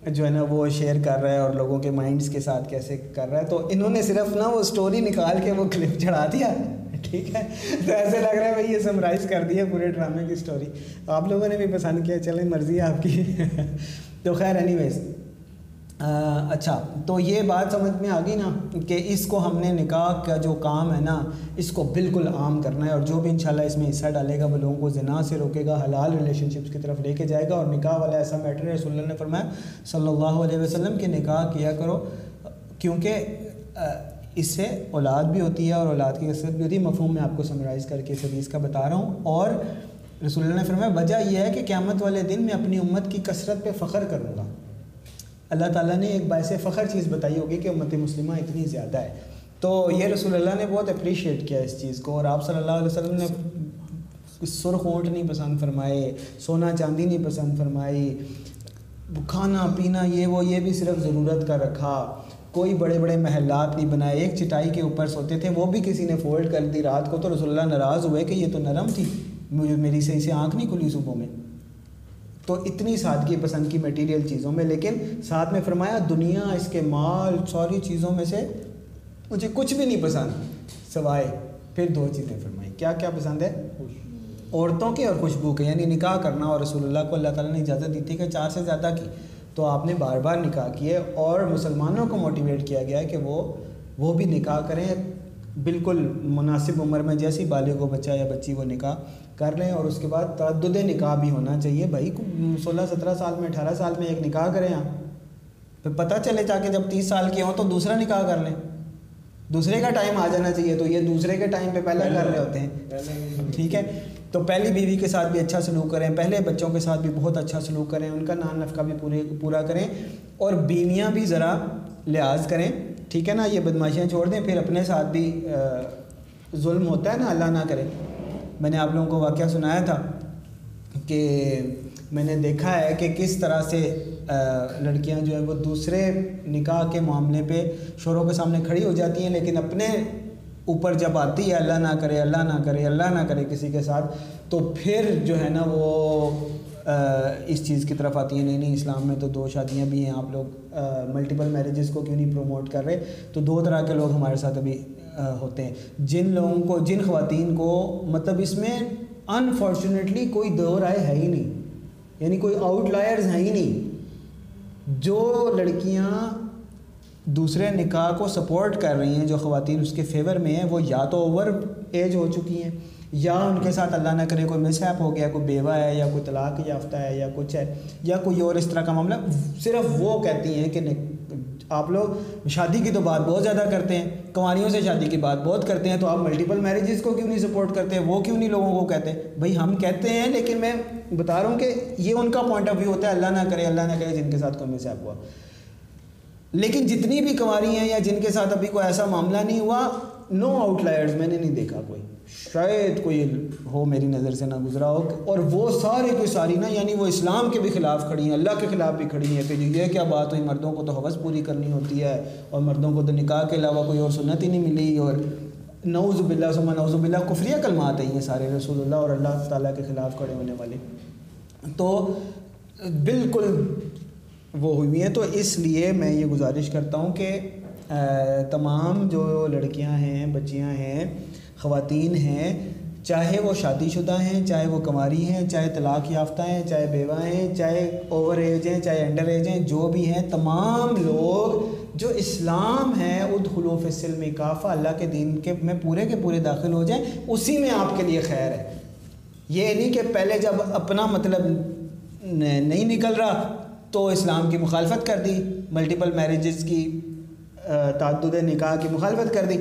جو ہے نا وہ شیئر کر رہا ہے اور لوگوں کے مائنڈس کے ساتھ کیسے کر رہا ہے۔ تو انہوں نے صرف نا وہ سٹوری نکال کے وہ کلپ چڑھا دیا۔ ٹھیک ہے؟ تو ایسے لگ رہا ہے بھائی یہ سمرائز کر دیا پورے ڈرامے کی سٹوری آپ لوگوں نے بھی پسند کیا، چلیں مرضی ہے آپ کی۔ (laughs) تو خیر اینی ویز اچھا تو یہ بات سمجھ میں آ گئی نا کہ اس کو ہم نے نکاح کا جو کام ہے نا، اس کو بالکل عام کرنا ہے اور جو بھی انشاءاللہ اس میں حصہ ڈالے گا، وہ لوگوں کو زنا سے روکے گا، حلال ریلیشن شپس کی طرف لے کے جائے گا اور نکاح والا ایسا میٹر ہے، رسول اللہ نے فرمایا، صلی اللہ علیہ وسلم کہ نکاح کیا کرو، کیونکہ اس سے اولاد بھی ہوتی ہے اور اولاد کی کثرت بھی ہوتی ہے۔ مفہوم میں آپ کو سمرائز کر کے اس حدیث کا بتا رہا ہوں۔ اور رسول اللہ نے فرمایا، وجہ یہ ہے کہ قیامت والے دن میں اپنی امت کی کثرت پہ فخر کروں گا۔ اللہ تعالیٰ نے ایک باعث فخر چیز بتائی ہوگی کہ امت مسلمہ اتنی زیادہ ہے۔ تو یہ رسول اللہ نے بہت اپریشیٹ کیا اس چیز کو اور آپ صلی اللہ علیہ وسلم نے سرخ اونٹ نہیں پسند فرمائے، سونا چاندی نہیں پسند فرمائی، کھانا پینا یہ وہ، یہ بھی صرف ضرورت کا رکھا۔ کوئی بڑے بڑے محلات نہیں بنائے، ایک چٹائی کے اوپر سوتے تھے، وہ بھی کسی نے فولڈ کر دی رات کو تو رسول اللہ ناراض ہوئے کہ یہ تو نرم تھی، مجھے میری صحیح سے آنکھ نہیں کھلی صبح میں۔ تو اتنی سادگی پسند کی میٹیریل چیزوں میں لیکن ساتھ میں فرمایا دنیا اس کے مال ساری چیزوں میں سے مجھے کچھ بھی نہیں پسند سوائے پھر دو چیزیں فرمائی۔ کیا کیا پسند ہے؟ عورتوں کے اور خوشبو کے یعنی نکاح کرنا اور رسول اللہ کو اللہ تعالیٰ نے اجازت دی تھی کہ چار سے زیادہ کی۔ تو آپ نے بار بار نکاح کیے اور مسلمانوں کو موٹیویٹ کیا گیا کہ وہ وہ بھی نکاح کریں بالکل مناسب عمر میں جیسی بالغ و بچہ یا بچی وہ نکاح کر لیں اور اس کے بعد تعدد نکاح بھی ہونا چاہیے بھائی سولہ، سترہ سال میں، اٹھارہ سال میں ایک نکاح کریں آپ۔ پھر پتہ چلے جا کے جب تیس سال کے ہوں تو دوسرا نکاح کر لیں۔ دوسرے کا ٹائم آ جانا چاہیے تو یہ دوسرے کے ٹائم پہ پہلے کر رہے ہوتے ہیں۔ ٹھیک ہے؟ تو پہلی بیوی کے ساتھ بھی اچھا سلوک کریں۔ پہلے بچوں کے ساتھ بھی بہت اچھا سلوک کریں۔ ان کا نان نفقہ بھی پورے، پورا کریں۔ اور بیویاں بھی ذرا لحاظ کریں۔ ٹھیک ہے نا؟ یہ بدماشیاں چھوڑ دیں۔ پھر اپنے ساتھ بھی ظلم ہوتا ہے نا، اللہ نہ کرے۔ میں نے آپ لوگوں کو واقعہ سنایا تھا کہ میں نے دیکھا ہے کہ کس طرح سے لڑکیاں جو ہیں وہ دوسرے نکاح کے معاملے پہ شوروں کے سامنے کھڑی ہو جاتی ہیں، لیکن اپنے اوپر جب آتی ہے اللہ نہ کرے، اللہ نہ کرے، اللہ نہ کرے کسی کے ساتھ، تو پھر جو ہے نا وہ اس چیز کی طرف آتی ہیں۔ نہیں نہیں، اسلام میں تو دو شادیاں بھی ہیں، آپ لوگ ملٹیپل میریجز کو کیوں نہیں پروموٹ کر رہے؟ تو دو طرح کے لوگ ہمارے ساتھ ابھی ہوتے ہیں۔ جن لوگوں کو، جن خواتین کو مطلب اس میں انفارچونیٹلی کوئی دو رائے ہے ہی نہیں۔ یعنی کوئی آؤٹ لائرز ہیں ہی نہیں۔ جو لڑکیاں دوسرے نکاح کو سپورٹ کر رہی ہیں، جو خواتین اس کے فیور میں ہیں، وہ یا تو اوور ایج ہو چکی ہیں، یا ان کے ساتھ اللہ نہ کرے، کوئی مس ہیپ ہو گیا، کوئی بیوہ ہے، یا کوئی طلاق یافتہ ہے، یا کچھ ہے، یا کوئی اور اس طرح کا معاملہ، صرف وہ کہتی ہیں کہ آپ لوگ شادی کی تو بات بہت زیادہ کرتے ہیں کنواریوں سے شادی کی بات بہت کرتے ہیں، تو آپ ملٹیپل میریجز کو کیوں نہیں سپورٹ کرتے ہیں؟ وہ کیوں نہیں لوگوں کو کہتے ہیں؟ بھائی ہم کہتے ہیں، لیکن میں بتا رہا ہوں کہ یہ ان کا پوائنٹ آف ویو ہوتا ہے، اللہ نہ کرے، اللہ نہ کرے جن کے ساتھ کوئی مس ہوا۔ لیکن جتنی بھی کنواری ہیں یا جن کے ساتھ ابھی کوئی ایسا معاملہ نہیں ہوا نو آؤٹ لائرز میں نے نہیں دیکھا کوئی۔ شاید کوئی ہو میری نظر سے نہ گزرا ہو اور وہ سارے کوئی ساری نا یعنی وہ اسلام کے بھی خلاف کھڑی ہیں، اللہ کے خلاف بھی کھڑی ہیں۔ کہ یہ کیا بات ہوئی؟ مردوں کو تو حوث پوری کرنی ہوتی ہے اور مردوں کو تو نکاح کے علاوہ کوئی اور سنت ہی نہیں ملی اور نعوذ باللہ سما نعوذ باللہ کفریہ کلمات ہیں یہ سارے رسول اللہ اور اللہ تعالیٰ کے خلاف کھڑے ہونے والے۔ تو بالکل وہ ہوئی ہیں۔ تو اس لیے میں یہ گزارش کرتا ہوں کہ تمام جو لڑکیاں ہیں، بچیاں ہیں خواتین ہیں، چاہے وہ شادی شدہ ہیں، چاہے وہ کماری ہیں، چاہے طلاق یافتہ ہیں، چاہے بیوہ ہیں، چاہے اوور ایج ہیں، چاہے انڈر ایج ہیں، جو بھی ہیں، تمام لوگ جو اسلام ہے اد خلوف سلم کافہ اللہ کے دین کے میں پورے کے پورے داخل ہو جائیں، اسی میں آپ کے لیے خیر ہے۔ یہ نہیں کہ پہلے جب اپنا مطلب نہیں نکل رہا تو اسلام کی مخالفت کر دی ملٹیپل میریجز کی تعدد نکاح کی مخالفت کر دی۔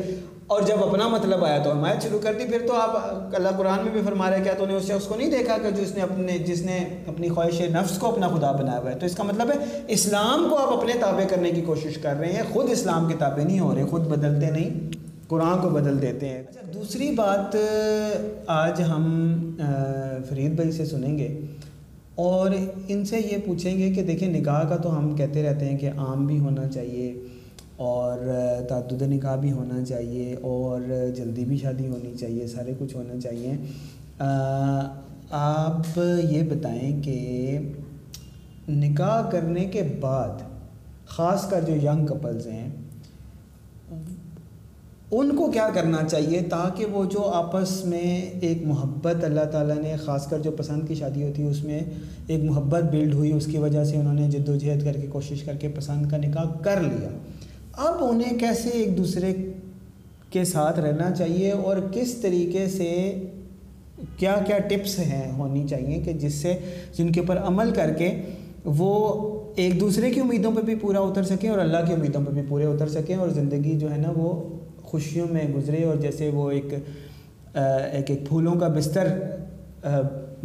اور جب اپنا مطلب آیا تو حمایت شروع کر دی، پھر تو آپ اللہ قرآن میں بھی فرما رہے کیا تو نے اس سے اس کو نہیں دیکھا کہ جس نے اپنے، جس نے اپنی خواہش نفس کو اپنا خدا بنایا ہوا ہے؟ تو اس کا مطلب ہے اسلام کو آپ اپنے تابع کرنے کی کوشش کر رہے ہیں۔ خود اسلام کے تابع نہیں ہو رہے، خود بدلتے نہیں، قرآن کو بدل دیتے ہیں۔ اچھا دوسری بات، آج ہم فرید بھائی سے سنیں گے اور ان سے یہ پوچھیں گے کہ دیکھیں نکاح کا تو ہم کہتے رہتے ہیں کہ عام بھی ہونا چاہیے۔ اور تعدد نکاح بھی ہونا چاہیے اور جلدی بھی شادی ہونی چاہیے، سارے کچھ ہونا چاہیے۔ آپ یہ بتائیں کہ نکاح کرنے کے بعد خاص کر جو ینگ کپلز ہیں، ان کو کیا کرنا چاہیے تاکہ وہ جو آپس میں ایک محبت اللہ تعالیٰ نے خاص کر جو پسند کی شادی ہوتی ہے اس میں ایک محبت بلڈ ہوئی، اس کی وجہ سے انہوں نے جد و جہد کر کے کوشش کر کے پسند کا نکاح کر لیا۔ اب انہیں کیسے ایک دوسرے کے ساتھ رہنا چاہیے اور کس طریقے سے کیا کیا ٹپس ہیں ہونی چاہیے کہ جس سے جن کے اوپر عمل کر کے وہ ایک دوسرے کی امیدوں پہ بھی پورا اتر سکیں اور اللہ کی امیدوں پہ بھی پورے اتر سکیں اور زندگی جو ہے نا وہ خوشیوں میں گزرے اور جیسے وہ ایک ایک ایک پھولوں کا بستر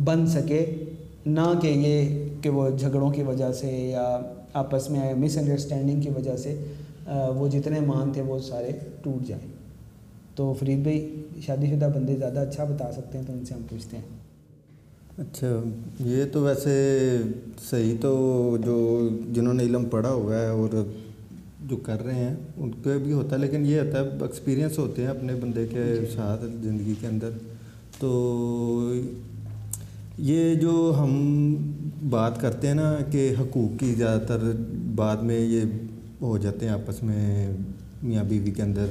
بن سکے۔ نہ کہ یہ کہ وہ جھگڑوں کی وجہ سے یا آپس میں مس انڈرسٹینڈنگ کی وجہ سے۔ وہ جتنے مان تھے وہ سارے ٹوٹ جائیں۔ تو فرید بھائی شادی شدہ بندے زیادہ اچھا بتا سکتے ہیں تو ان سے ہم پوچھتے ہیں۔ اچھا یہ تو ویسے صحیح تو جو جنہوں نے علم پڑھا ہوا ہے اور جو کر رہے ہیں ان کے بھی ہوتا ہے لیکن یہ ہوتا ہے ایکسپیرینس ہوتے ہیں اپنے بندے کے جی۔ ساتھ زندگی کے اندر۔ تو یہ جو ہم بات کرتے ہیں نا کہ حقوق کی زیادہ تر بعد میں یہ ہو جاتے ہیں آپس میں، میاں بیوی کے اندر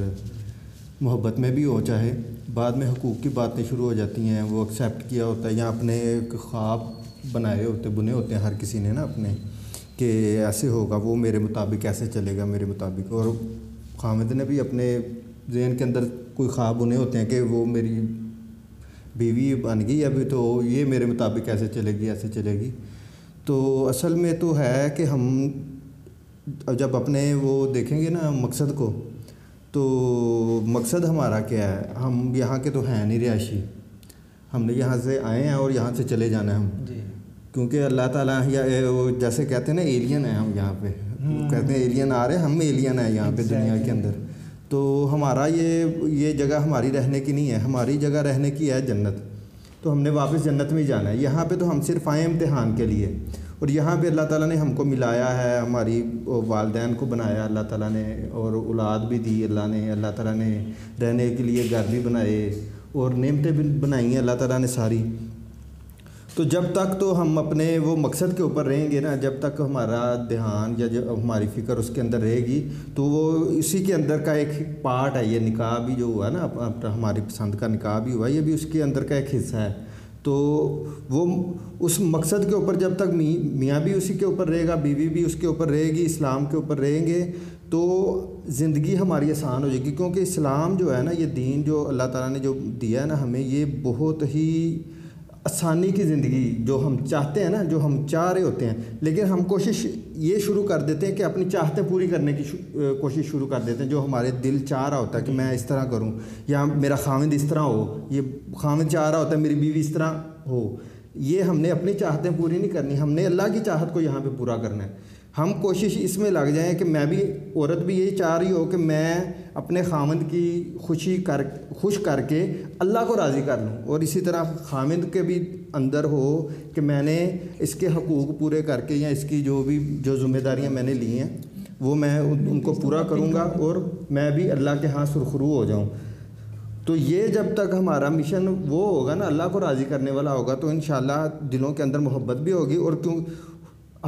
محبت میں بھی ہو، چاہے بعد میں حقوق کی باتیں شروع ہو جاتی ہیں، وہ ایکسیپٹ کیا ہوتا ہے، یا اپنے ایک خواب بنائے ہوتے، بنے ہوتے ہیں، ہر کسی نے نا اپنے، کہ ایسے ہوگا، وہ میرے مطابق ایسے چلے گا، میرے مطابق۔ اور خامد نے بھی اپنے ذہن کے اندر کوئی خواب بنے ہوتے ہیں کہ وہ میری بیوی بن گئی، ابھی تو یہ میرے مطابق ایسے چلے گی، ایسے چلے گی۔ تو اصل میں تو ہے کہ ہم جب اپنے وہ دیکھیں گے نا مقصد کو تو مقصد ہمارا کیا ہے؟ ہم یہاں کے تو ہیں نہیں رہائشی۔ ہم نے یہاں سے آئے ہیں اور یہاں سے چلے جانا ہے ہم۔ جی۔ کیونکہ اللہ تعالیٰ یا جیسے کہتے ہیں نا ایلین ہیں ہم یہاں پہ۔ کہتے ہیں ایلین آ رہے ہیں ہم ایلین ہیں یہاں پہ دنیا کے اندر۔ تو ہمارا یہ یہ جگہ ہماری رہنے کی نہیں ہے۔ ہماری جگہ رہنے کی ہے جنت۔ تو ہم نے واپس جنت میں جانا ہے۔ یہاں پہ تو ہم صرف آئے امتحان کے لیے۔ اور یہاں پہ اللہ تعالیٰ نے ہم کو ملایا ہے، ہماری والدین کو بنایا اللہ تعالیٰ نے، اور اولاد بھی دی اللہ نے، اللہ تعالیٰ نے رہنے کے لیے گھر بھی بنائے اور نعمتیں بھی بنائی ہیں اللہ تعالیٰ نے ساری۔ تو جب تک تو ہم اپنے وہ مقصد کے اوپر رہیں گے نا، جب تک ہمارا دھیان یا جب ہماری فکر اس کے اندر رہے گی، تو وہ اسی کے اندر کا ایک پارٹ ہے، یہ نکاح بھی جو ہوا نا، ہماری پسند کا نکاح بھی ہوا، یہ بھی اس کے اندر کا ایک حصہ ہے۔ تو وہ اس مقصد کے اوپر جب تک میاں بھی اسی کے اوپر رہے گا، بیوی بھی اس کے اوپر رہے گی، اسلام کے اوپر رہیں گے، تو زندگی ہماری آسان ہو جائے گی۔ کیونکہ اسلام جو ہے نا، یہ دین جو اللہ تعالیٰ نے جو دیا ہے نا، ہمیں یہ بہت ہی آسانی کی زندگی جو ہم چاہتے ہیں نا، جو ہم چاہ رہے ہوتے ہیں۔ لیکن ہم کوشش یہ شروع کر دیتے ہیں کہ اپنی چاہتے پوری کرنے کی کوشش شروع کر دیتے ہیں، جو ہمارے دل چاہ رہا ہوتا ہے کہ میں اس طرح کروں، یا میرا خامد اس طرح ہو، یہ خامد چاہ رہا ہوتا ہے میری بیوی اس طرح ہو۔ یہ ہم نے اپنی چاہتیں پوری نہیں کرنی، ہم نے اللہ کی چاہت کو یہاں پہ پورا کرنا ہے۔ ہم کوشش اس میں لگ جائیں کہ میں بھی عورت بھی یہی چاہ رہی ہو کہ میں اپنے خامد کی خوشی کر خوش کر کے اللہ کو راضی کر لوں اور اسی طرح خامد کے بھی اندر ہو کہ میں نے اس کے حقوق پورے کر کے یا اس کی جو بھی جو ذمہ داریاں میں نے لی ہیں، وہ میں ان کو پورا کروں گا اور میں بھی اللہ کے ہاں سرخرو ہو جاؤں۔ تو یہ جب تک ہمارا مشن وہ ہوگا نا، اللہ کو راضی کرنے والا ہوگا، تو انشاءاللہ دلوں کے اندر محبت بھی ہوگی اور کیوں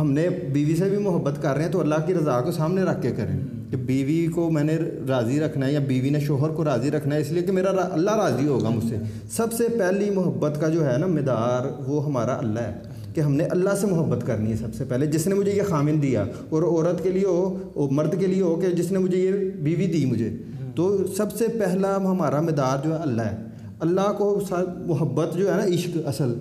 ہم نے بیوی سے بھی محبت کر رہے ہیں تو اللہ کی رضا کو سامنے رکھ کے کریں۔ کہ بیوی کو میں نے راضی رکھنا ہے یا بیوی نے شوہر کو راضی رکھنا ہے، اس لیے کہ میرا اللہ راضی ہوگا مجھ سے۔ سب سے پہلی محبت کا جو ہے نا مدار، وہ ہمارا اللہ ہے۔ کہ ہم نے اللہ سے محبت کرنی ہے سب سے پہلے۔ جس نے مجھے یہ خامن دیا، اور عورت کے لیے ہو مرد کے لیے ہو کہ جس نے مجھے یہ بیوی دی مجھے۔ تو سب سے پہلا ہمارا مدار جو ہے اللہ ہے۔ اللہ کو محبت جو ہے نا عشق، اصل۔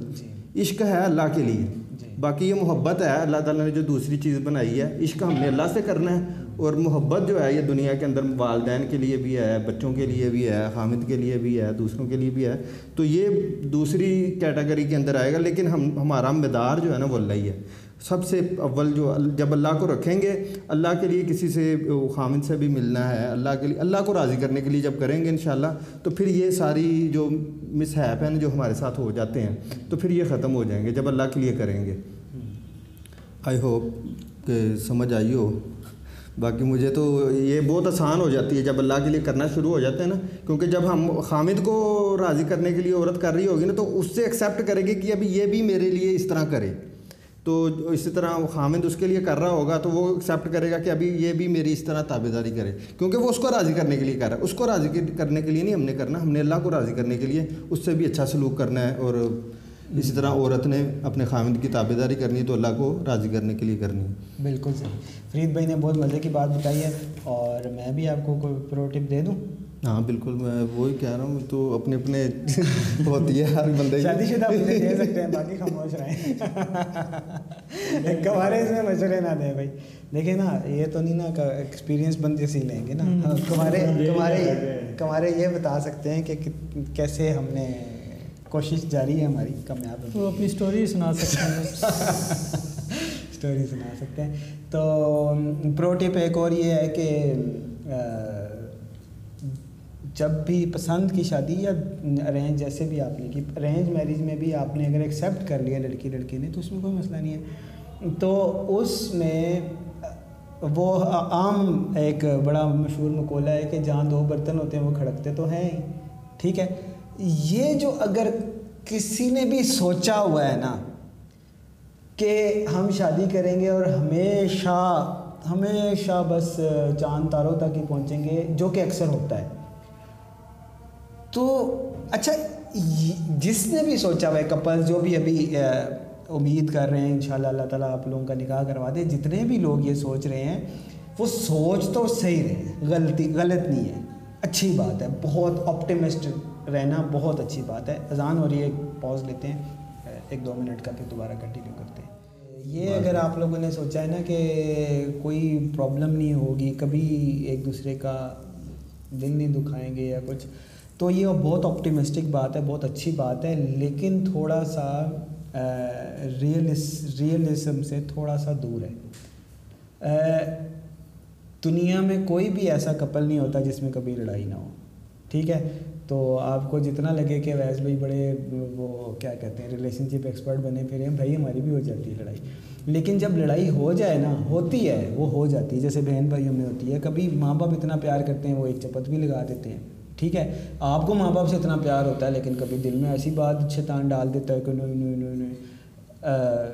عشق ہے اللہ کے لیے۔ باقی یہ محبت ہے، اللہ تعالیٰ نے جو دوسری چیز بنائی ہے، عشق ہم نے اللہ سے کرنا ہے اور محبت جو ہے، یہ دنیا کے اندر والدین کے لیے بھی ہے، بچوں کے لیے بھی ہے، حامد کے لیے بھی ہے، دوسروں کے لیے بھی ہے۔ تو یہ دوسری کیٹیگری کے اندر آئے گا، لیکن ہم، ہمارا مدار جو ہے نا، وہ اللہ ہی ہے۔ سب سے اول جو جب اللہ کو رکھیں گے، اللہ کے لیے کسی سے خامد سے بھی ملنا ہے، اللہ کے لیے اللہ کو راضی کرنے کے لیے جب کریں گے انشاءاللہ، تو پھر یہ ساری جو مس ہیپ ہیں، جو ہمارے ساتھ ہو جاتے ہیں، تو پھر یہ ختم ہو جائیں گے جب اللہ کے لیے کریں گے۔ آئی ہوپ کہ سمجھ آئی ہو۔ باقی مجھے تو یہ بہت آسان ہو جاتی ہے، جب اللہ کے لیے کرنا شروع ہو جاتے ہیں نا، کیونکہ جب ہم خامد کو راضی کرنے کے لیے عورت کر رہی ہوگی نا، تو اس سے ایکسیپٹ کرے گی کہ ابھی یہ بھی میرے لیے اس طرح کرے۔ تو اسی طرح خامد اس کے لیے کر رہا ہوگا تو وہ ایکسیپٹ کرے گا کہ ابھی یہ بھی میری اس طرح تابے داری کرے۔ کیونکہ وہ اس کو راضی کرنے کے لیے کر رہا ہے۔ اس کو راضی کرنے کے لیے نہیں ہم نے کرنا۔ ہم نے اللہ کو راضی کرنے کے لیے اس سے بھی اچھا سلوک کرنا ہے اور اسی طرح عورت نے اپنے خامد کی تابے داری کرنی ہے تو اللہ کو راضی کرنے کے لیے کرنی ہے۔ بالکل صحیح۔ فرید بھائی نے بہت مزے کی بات بتائی ہے اور میں بھی آپ کو کوئی پرو ٹپ دے دوں؟ ہاں بالکل میں وہی کہہ رہا ہوں تو اپنے اپنے ہوتی ہے ہر بندے شادی شدہ دے سکتے ہیں باقی خاموش رہے (laughs) کمارے اس میں مشورے نہ دیں بھائی۔ دیکھیں نا یہ تو نہیں نا ایکسپیرینس بندے سی لیں گے نا۔ کمارے کمارے کمارے یہ بتا سکتے ہیں کہ کیسے ہم نے کوشش جاری ہے ہماری کامیاب وہ اپنی اسٹوری سنا سکتے ہیں۔ (laughs) اسٹوری سنا سکتے ہیں۔ تو پرو ٹپ ایک اور یہ ہے کہ جب بھی پسند کی شادی یا ارینج جیسے بھی آپ نے کی ارینج میرج میں بھی آپ نے اگر ایکسیپٹ کر لیا لڑکی لڑکی نے، تو اس میں کوئی مسئلہ نہیں ہے۔ تو اس میں وہ عام ایک بڑا مشہور مقولہ ہے کہ جہاں دو برتن ہوتے ہیں، وہ کھڑکتے تو ہیں ہی۔ ٹھیک ہے؟ یہ جو اگر کسی نے بھی سوچا ہوا ہے نا کہ ہم شادی کریں گے اور ہمیشہ ہمیشہ بس چاند تاروں تک ہی پہنچیں گے، جو کہ اکثر ہوتا ہے۔ تو اچھا جس نے بھی سوچا ہوا ہے کپل جو بھی ابھی امید کر رہے ہیں انشاءاللہ اللہ تعالیٰ آپ لوگوں کا نکاح کروا دے جتنے بھی لوگ یہ سوچ رہے ہیں وہ سوچ تو صحیح رہے غلطی غلط نہیں ہے اچھی بات ہے بہت آپٹیمسٹ رہنا بہت اچھی بات ہے۔ اذان ہو رہی ہے ایک پاز لیتے ہیں ایک دو منٹ کا پھر دوبارہ کنٹینیو کرتے ہیں۔ یہ اگر آپ لوگوں نے سوچا ہے نا کہ کوئی پرابلم نہیں ہوگی کبھی ایک دوسرے کا دل نہیں دکھائیں گے یا کچھ تو یہ بہت آپٹیمسٹک بات ہے، بہت اچھی بات ہے، لیکن تھوڑا سا ریئلس ریئلزم سے تھوڑا سا دور ہے۔ دنیا میں کوئی بھی ایسا کپل نہیں ہوتا جس میں کبھی لڑائی نہ ہو۔ ٹھیک ہے؟ تو آپ کو جتنا لگے کہ ویس بھائی بڑے، وہ کیا کہتے ہیں ریلیشن شپ ایکسپرٹ بنے، پھر ہیں بھائی ہماری بھی ہو جاتی ہے لڑائی۔ لیکن جب لڑائی ہو جائے نا، ہوتی ہے، وہ ہو جاتی ہے۔ جیسے بہن بھائیوں میں ہوتی ہے، کبھی ماں باپ اتنا پیار کرتے ہیں، وہ ایک چپت بھی لگا دیتے ہیں۔ ٹھیک ہے؟ آپ کو ماں باپ سے اتنا پیار ہوتا ہے، لیکن کبھی دل میں ایسی بات شیطان ڈال دیتا ہے کہ انہوں نے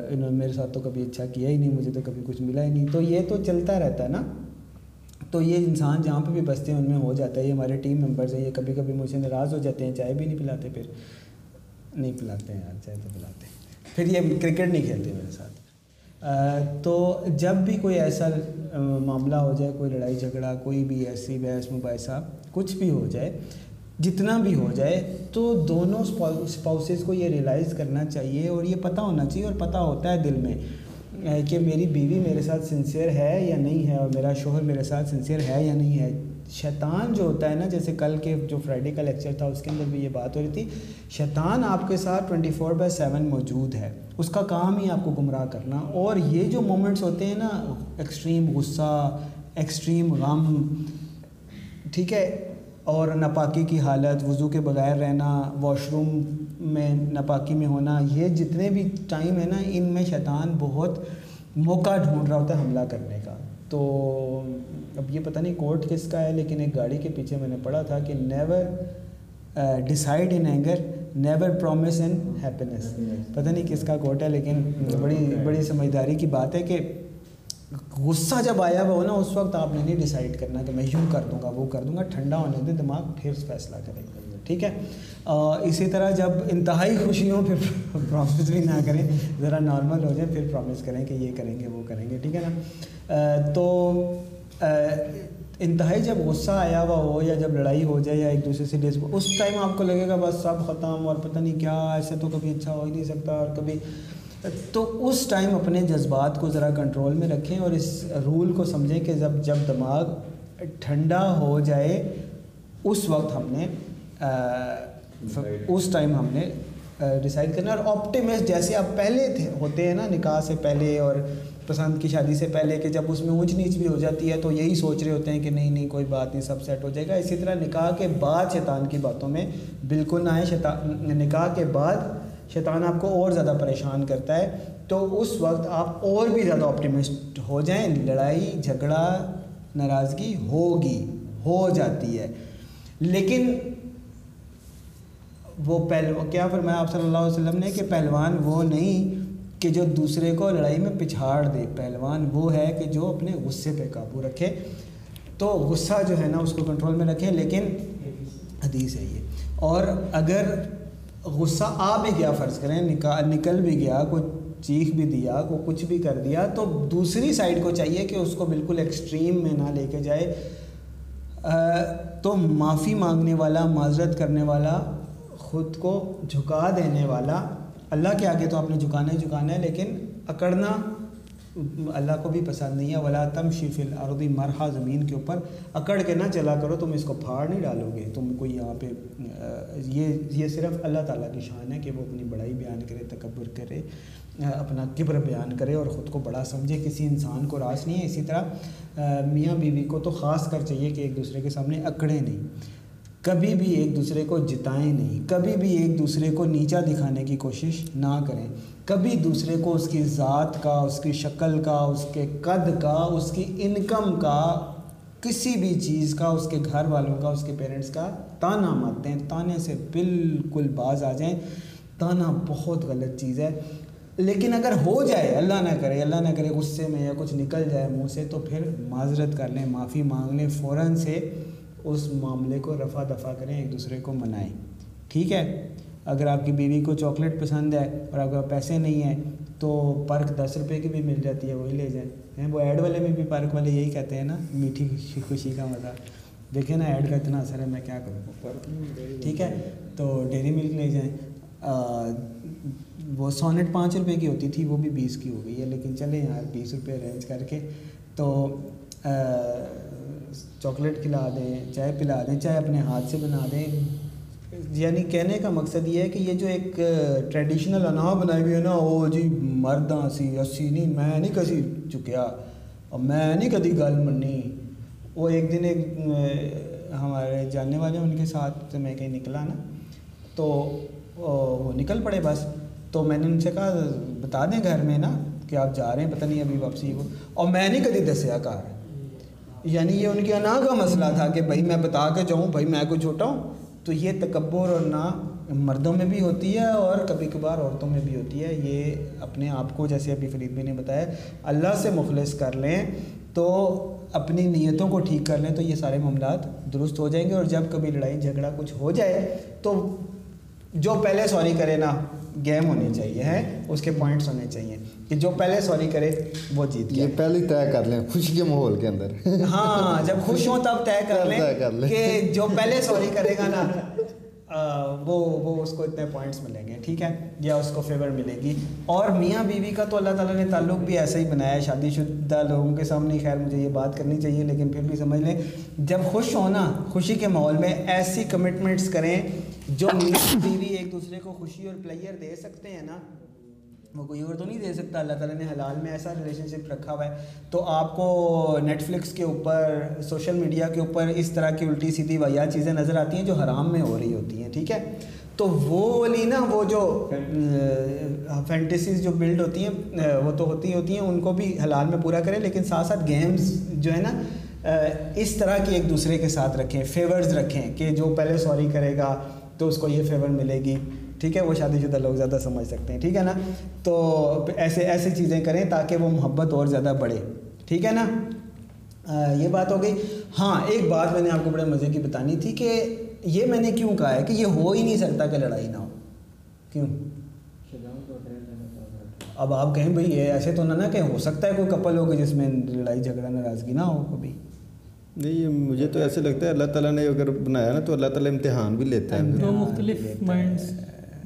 انہوں نے میرے ساتھ تو کبھی اچھا کیا ہی نہیں، مجھے تو کبھی کچھ ملا ہی نہیں۔ تو یہ تو چلتا رہتا ہے نا؟ تو یہ انسان جہاں پہ بھی بستے ہیں، ان میں ہو جاتا ہے، یہ ہمارے ٹیم ممبرز ہیں، یہ کبھی کبھی مجھ سے ناراض ہو جاتے ہیں، چائے بھی نہیں پلاتے پھر۔ نہیں پلاتے ہیں یار، چائے تو پلاتے ہیں۔ پھر یہ کرکٹ نہیں کھیلتے میرے ساتھ۔ تو جب بھی کوئی ایسا معاملہ ہو جائے، کوئی لڑائی جھگڑا، کوئی بھی ایسی بحث، مباحثہ، کچھ بھی ہو جائے، جتنا بھی ہو جائے، تو دونوں اسپاؤسز کو یہ ریئلائز کرنا چاہیے اور یہ پتہ ہونا چاہیے اور پتہ ہوتا ہے دل میں کہ میری بیوی میرے ساتھ سنسیئر ہے یا نہیں ہے اور میرا شوہر میرے ساتھ سنسیئر ہے یا نہیں ہے۔ شیطان جو ہوتا ہے نا، جیسے کل کے جو فرائیڈے کا لیکچر تھا، اس کے اندر بھی یہ بات ہو رہی تھی، شیطان آپ کے ساتھ ٹوئنٹی فور بائی سیون موجود ہے۔ اس کا کام ہی آپ کو گمراہ کرنا۔ اور یہ جو مومنٹس ہوتے ہیں نا، ایکسٹریم غصہ، ایکسٹریم غم، ٹھیک ہے، اور ناپاکی کی حالت، وضو کے بغیر رہنا، واش روم میں ناپاکی میں ہونا، یہ جتنے بھی ٹائم ہے نا، ان میں شیطان بہت موقع ڈھونڈ رہا ہوتا ہے حملہ کرنے کا۔ تو اب یہ پتہ نہیں کوٹ کس کا ہے، لیکن ایک گاڑی کے پیچھے میں نے پڑھا تھا کہ never decide in anger never promise in happiness پتہ نہیں کس کا کوٹ ہے لیکن بڑی بڑی سمجھداری کی بات ہے کہ غصہ جب آیا ہوا ہو نا اس وقت آپ نے نہیں ڈیسائڈ کرنا کہ میں یوں کر دوں گا وہ کر دوں گا ٹھنڈا ہونے دیں دماغ پھر فیصلہ کرے گا ٹھیک ہے اسی طرح جب انتہائی خوشی ہوں پھر پرومس بھی نہ کریں ذرا نارمل ہو جائیں پھر پرومس کریں کہ یہ کریں گے وہ کریں گے ٹھیک ہے نا تو انتہائی جب غصہ آیا ہوا ہو یا جب لڑائی ہو جائے یا ایک دوسرے سے ڈس اس ٹائم آپ کو لگے گا بس سب ختم اور پتہ نہیں کیا ایسے تو کبھی اچھا ہو ہی نہیں سکتا اور کبھی تو اس ٹائم اپنے جذبات کو ذرا کنٹرول میں رکھیں اور اس رول کو سمجھیں کہ جب جب دماغ ٹھنڈا ہو جائے اس وقت ہم نے اس ٹائم ہم نے ڈیسائڈ کرنا اور آپٹیمسٹ جیسے آپ پہلے تھے ہوتے ہیں نا نکاح سے پہلے اور پسند کی شادی سے پہلے کہ جب اس میں اونچ نیچ بھی ہو جاتی ہے تو یہی سوچ رہے ہوتے ہیں کہ نہیں نہیں، کوئی بات نہیں، سب سیٹ ہو جائے گا۔ اسی طرح نکاح کے بعد شیطان کی باتوں میں بالکل نہ آئے شیطان، نکاح کے بعد شیطان آپ کو اور زیادہ پریشان کرتا ہے۔ تو اس وقت آپ اور بھی زیادہ آپٹیمسٹ ہو جائیں۔ لڑائی، جھگڑا، ناراضگی ہوگی، ہو جاتی ہے۔ لیکن وہ پہلو کیا فرمایا آپ صلی اللہ علیہ وسلم نے کہ پہلوان وہ نہیں کہ جو دوسرے کو لڑائی میں پچھاڑ دے، پہلوان وہ ہے کہ جو اپنے غصے پہ قابو رکھے۔ تو غصہ جو ہے نا، اس کو کنٹرول میں رکھے، لیکن حدیث ہے یہ۔ اور اگر غصہ آ بھی گیا، فرض کریں نکل بھی گیا، کوئی چیخ بھی دیا کو کچھ بھی کر دیا، تو دوسری سائڈ کو چاہیے کہ اس کو بالکل ایکسٹریم میں نہ لے کے جائے۔ تو معافی مانگنے والا، معذرت کرنے والا، خود کو جھکا دینے والا اللہ کے آگے تو آپ نے جھکانا ہی جھکانا ہے، لیکن اکڑنا اللہ کو بھی پسند نہیں ہے۔ ولا تم شیف العرضی مرحا، زمین کے اوپر اکڑ کے نہ چلا کرو، تم اس کو پھاڑ نہیں ڈالو گے۔ تم کو یہاں پہ یہ یہ صرف اللہ تعالیٰ کی شان ہے کہ وہ اپنی بڑائی بیان کرے، تکبر کرے اپنا کبر بیان کرے اور خود کو بڑا سمجھے۔ کسی انسان کو راس نہیں ہے، اسی طرح میاں بیوی کو تو خاص کر چاہیے کہ ایک دوسرے کے سامنے اکڑے نہیں۔ کبھی بھی ایک دوسرے کو جتائیں نہیں، کبھی بھی ایک دوسرے کو نیچا دکھانے کی کوشش نہ کریں۔ کبھی دوسرے کو اس کی ذات کا، اس کی شکل کا، اس کے قد کا، اس کی انکم کا، کسی بھی چیز کا، اس کے گھر والوں کا، اس کے پیرنٹس کا تانا مت دیں۔ تانے سے بالکل باز آ جائیں۔ تانا بہت غلط چیز ہے۔ لیکن اگر ہو جائے، اللہ نہ کرے، اللہ نہ کرے غصے میں یا کچھ نکل جائے منہ سے، تو پھر معذرت کر لیں، معافی مانگ لیں۔ فوراً سے اس معاملے کو رفع دفع کریں ایک دوسرے کو منائیں۔ ٹھیک ہے؟ اگر آپ کی بیوی کو چاکلیٹ پسند ہے اور اگر پیسے نہیں ہیں تو پرک دس روپے کی بھی مل جاتی ہے وہی لے جائیں۔ ہیں وہ ایڈ والے میں بھی پرک والے یہی کہتے ہیں نا میٹھی خوشی کا مزہ۔ دیکھیں نا ایڈ کا اتنا اثر ہے میں کیا کروں؟ ٹھیک ہے؟ تو ڈیری ملک لے جائیں۔ وہ سونٹ پانچ روپے کی ہوتی تھی وہ بھی بیس کی ہو گئی ہے لیکن چلیں یار بیس روپے ارینج کر کے۔ تو چاکلیٹ کھلا دیں، چائے پلا دیں، چائے اپنے ہاتھ سے بنا دیں۔ یعنی کہنے کا مقصد یہ ہے کہ یہ جو ایک ٹریڈیشنل انا بنائی ہوئی ہے نا، وہ جی مرداں سی، اسی نہیں، میں نہیں کسی چکیا، اور میں نہیں کدی گل منی وہ ایک دن ایک ہمارے جاننے والے ان کے ساتھ میں کہیں نکلا نا۔ تو وہ نکل پڑے بس۔ تو میں نے ان سے کہا، بتا دیں گھر میں نا کہ آپ جا رہے ہیں، پتہ نہیں ابھی واپسی وہ اور میں نہیں کدی دسیا کار یعنی یہ ان کی انا کا مسئلہ تھا کہ بھائی میں بتا کے جاؤں، بھائی میں کوئی چھوٹا ہوں، تو یہ تکبر اور نہ مردوں میں بھی ہوتی ہے اور کبھی کبھار عورتوں میں بھی ہوتی ہے۔ یہ اپنے آپ کو جیسے ابھی فرید بھی نے بتایا، اللہ سے مخلص کر لیں تو اپنی نیتوں کو ٹھیک کر لیں تو یہ سارے معاملات درست ہو جائیں گے۔ اور جب کبھی لڑائی، جھگڑا کچھ ہو جائے تو جو پہلے سوری کرے نا، گیم ہونی چاہیے، ہے؟ اس کے پوائنٹس ہونے چاہیے۔ کہ جو پہلے سوری کرے وہ جیت گیا۔ یہ پہلے طے کر لیں خوشی کے ماحول کے اندر۔ ہاں جب خوش ہوں تب طے کر لیں کہ جو پہلے سوری کرے گا نا وہ وہ اس کو اتنے پوائنٹس ملیں گے ٹھیک ہے؟ یا اس کو فیور ملے گی۔ اور میاں بیوی کا تو اللہ تعالیٰ نے تعلق بھی ایسا ہی بنایا ہے شادی شدہ لوگوں کے سامنے خیر مجھے یہ بات کرنی چاہیے لیکن پھر بھی سمجھ لیں جب خوش ہونا خوشی کے ماحول میں ایسی کمٹمنٹس کریں جو میاں بیوی ایک دوسرے کو خوشی اور پلیئر دے سکتے ہیں نا وہ کوئی اور تو نہیں دے سکتا؟ اللہ تعالیٰ نے حلال میں ایسا ریلیشن شپ رکھا ہوا ہے۔ تو آپ کو نیٹ فلکس کے اوپر سوشل میڈیا کے اوپر اس طرح کی الٹی سیدھی ویا چیزیں نظر آتی ہیں جو حرام میں ہو رہی ہوتی ہیں، ٹھیک ہے؟ تو وہ والی نا، وہ جو فینٹیسیز جو بلڈ ہوتی ہیں وہ تو ہوتی ہوتی ہیں، ان کو بھی حلال میں پورا کریں، لیکن ساتھ ساتھ گیمز جو ہے نا اس طرح کی ایک دوسرے کے ساتھ رکھیں فیورز رکھیں کہ جو پہلے سوری کرے گا تو اس کو یہ فیور ملے گی۔ ٹھیک ہے؟ وہ شادی شدہ لوگ زیادہ سمجھ سکتے ہیں ٹھیک ہے نا؟ تو ایسے ایسی چیزیں کریں تاکہ وہ محبت اور زیادہ بڑھے ٹھیک ہے نا؟ یہ بات ہو گئی۔ ہاں ایک بات میں نے آپ کو بڑے مزے کی بتانی تھی کہ یہ میں نے کیوں کہا ہے کہ یہ ہو ہی نہیں سکتا کہ لڑائی نہ ہو۔ کیوں؟ اب آپ کہیں بھائی یہ ایسے تو نہ نہ کہ ہو سکتا ہے کوئی کپل ہو کہ جس میں لڑائی جھگڑا ناراضگی نہ ہو کبھی۔ نہیں مجھے تو ایسے لگتا ہے اللہ تعالیٰ نے اگر بنایا نا تو اللہ تعالیٰ امتحان بھی لیتا ہے۔ دو مختلف مائنڈس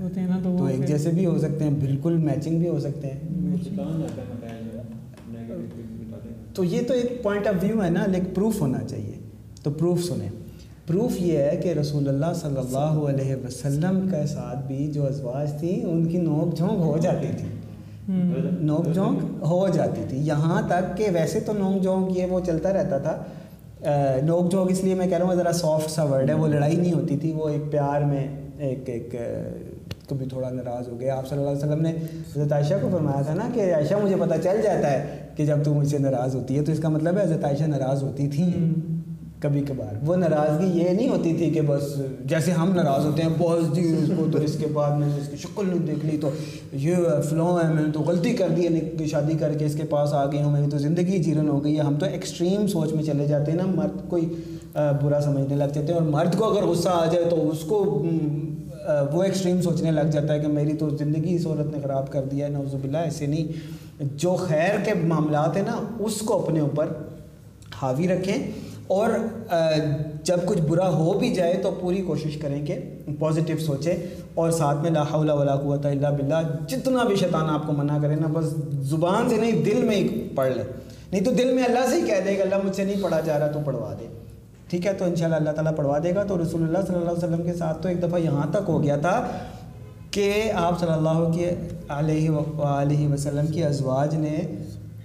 ہوتے ہیں نا تو ایک جیسے بھی ہو سکتے ہیں بالکل میچنگ بھی ہو سکتے ہیں۔ تو یہ تو ایک پوائنٹ آف ویو ہے نا لیکن پروف ہونا چاہیے۔ تو پروف سنیں۔ پروف یہ ہے کہ رسول اللہ صلی اللہ علیہ وسلم کے ساتھ بھی جو ازواج تھیں ان کی نوک جھونک ہو جاتی تھی۔ نوک جھونک ہو جاتی تھی۔ یہاں تک کہ ویسے تو نوک جھونک یہ وہ چلتا رہتا تھا۔ نوک جھونک اس لیے میں کہہ رہا ہوں ذرا سافٹ سا ورڈ ہے۔ وہ لڑائی نہیں ہوتی تھی وہ ایک پیار میں ایک ایک کبھی تھوڑا ناراض ہو گیا۔ آپ صلی اللہ علیہ وسلم نے حضرت عائشہ کو فرمایا تھا نا کہ عائشہ مجھے پتہ چل جاتا ہے کہ جب تم مجھ سے ناراض ہوتی ہے تو اس کا مطلب ہے حضرت عائشہ ناراض ہوتی تھیں کبھی کبھار۔ وہ ناراضگی یہ نہیں ہوتی تھی کہ بس جیسے ہم ناراض ہوتے ہیں بہت جی اس کو تو اس کے بعد میں اس کی شکل نہیں دیکھ لی تو یہ فلو ہے میں نے تو غلطی کر دی ہے شادی کر کے اس کے پاس آ گئی ہوں میری تو زندگی جیرن ہو گئی ہے۔ ہم تو ایکسٹریم سوچ میں چلے جاتے ہیں نا مرد کوئی برا سمجھنے لگ جاتے ہیں اور مرد کو اگر غصہ آ جائے تو اس کو وہ ایکسٹریم سوچنے لگ جاتا ہے کہ میری تو زندگی اس عورت نے خراب کر دیا ہے نوز باللہ، ایسے نہیں۔ جو خیر کے معاملات ہیں نا، اس کو اپنے اوپر حاوی رکھیں اور جب کچھ برا ہو بھی جائے تو پوری کوشش کریں کہ پازیٹیو سوچیں اور ساتھ میں لا حول ولا قوت الا باللہ، جتنا بھی شیطان آپ کو منع کرے نا، بس زبان سے نہیں، دل میں ہی پڑھ لے۔ نہیں تو دل میں اللہ سے ہی کہہ دے کہ اللہ مجھ سے نہیں پڑھا جا رہا، تو پڑھوا دے۔ ٹھیک ہے، تو انشاءاللہ اللہ تعالیٰ پڑھوا دے گا۔ تو رسول اللہ صلی اللہ علیہ وسلم کے ساتھ تو ایک دفعہ یہاں تک ہو گیا تھا کہ آپ صلی اللہ کے علیہ علیہ وسلم کی ازواج نے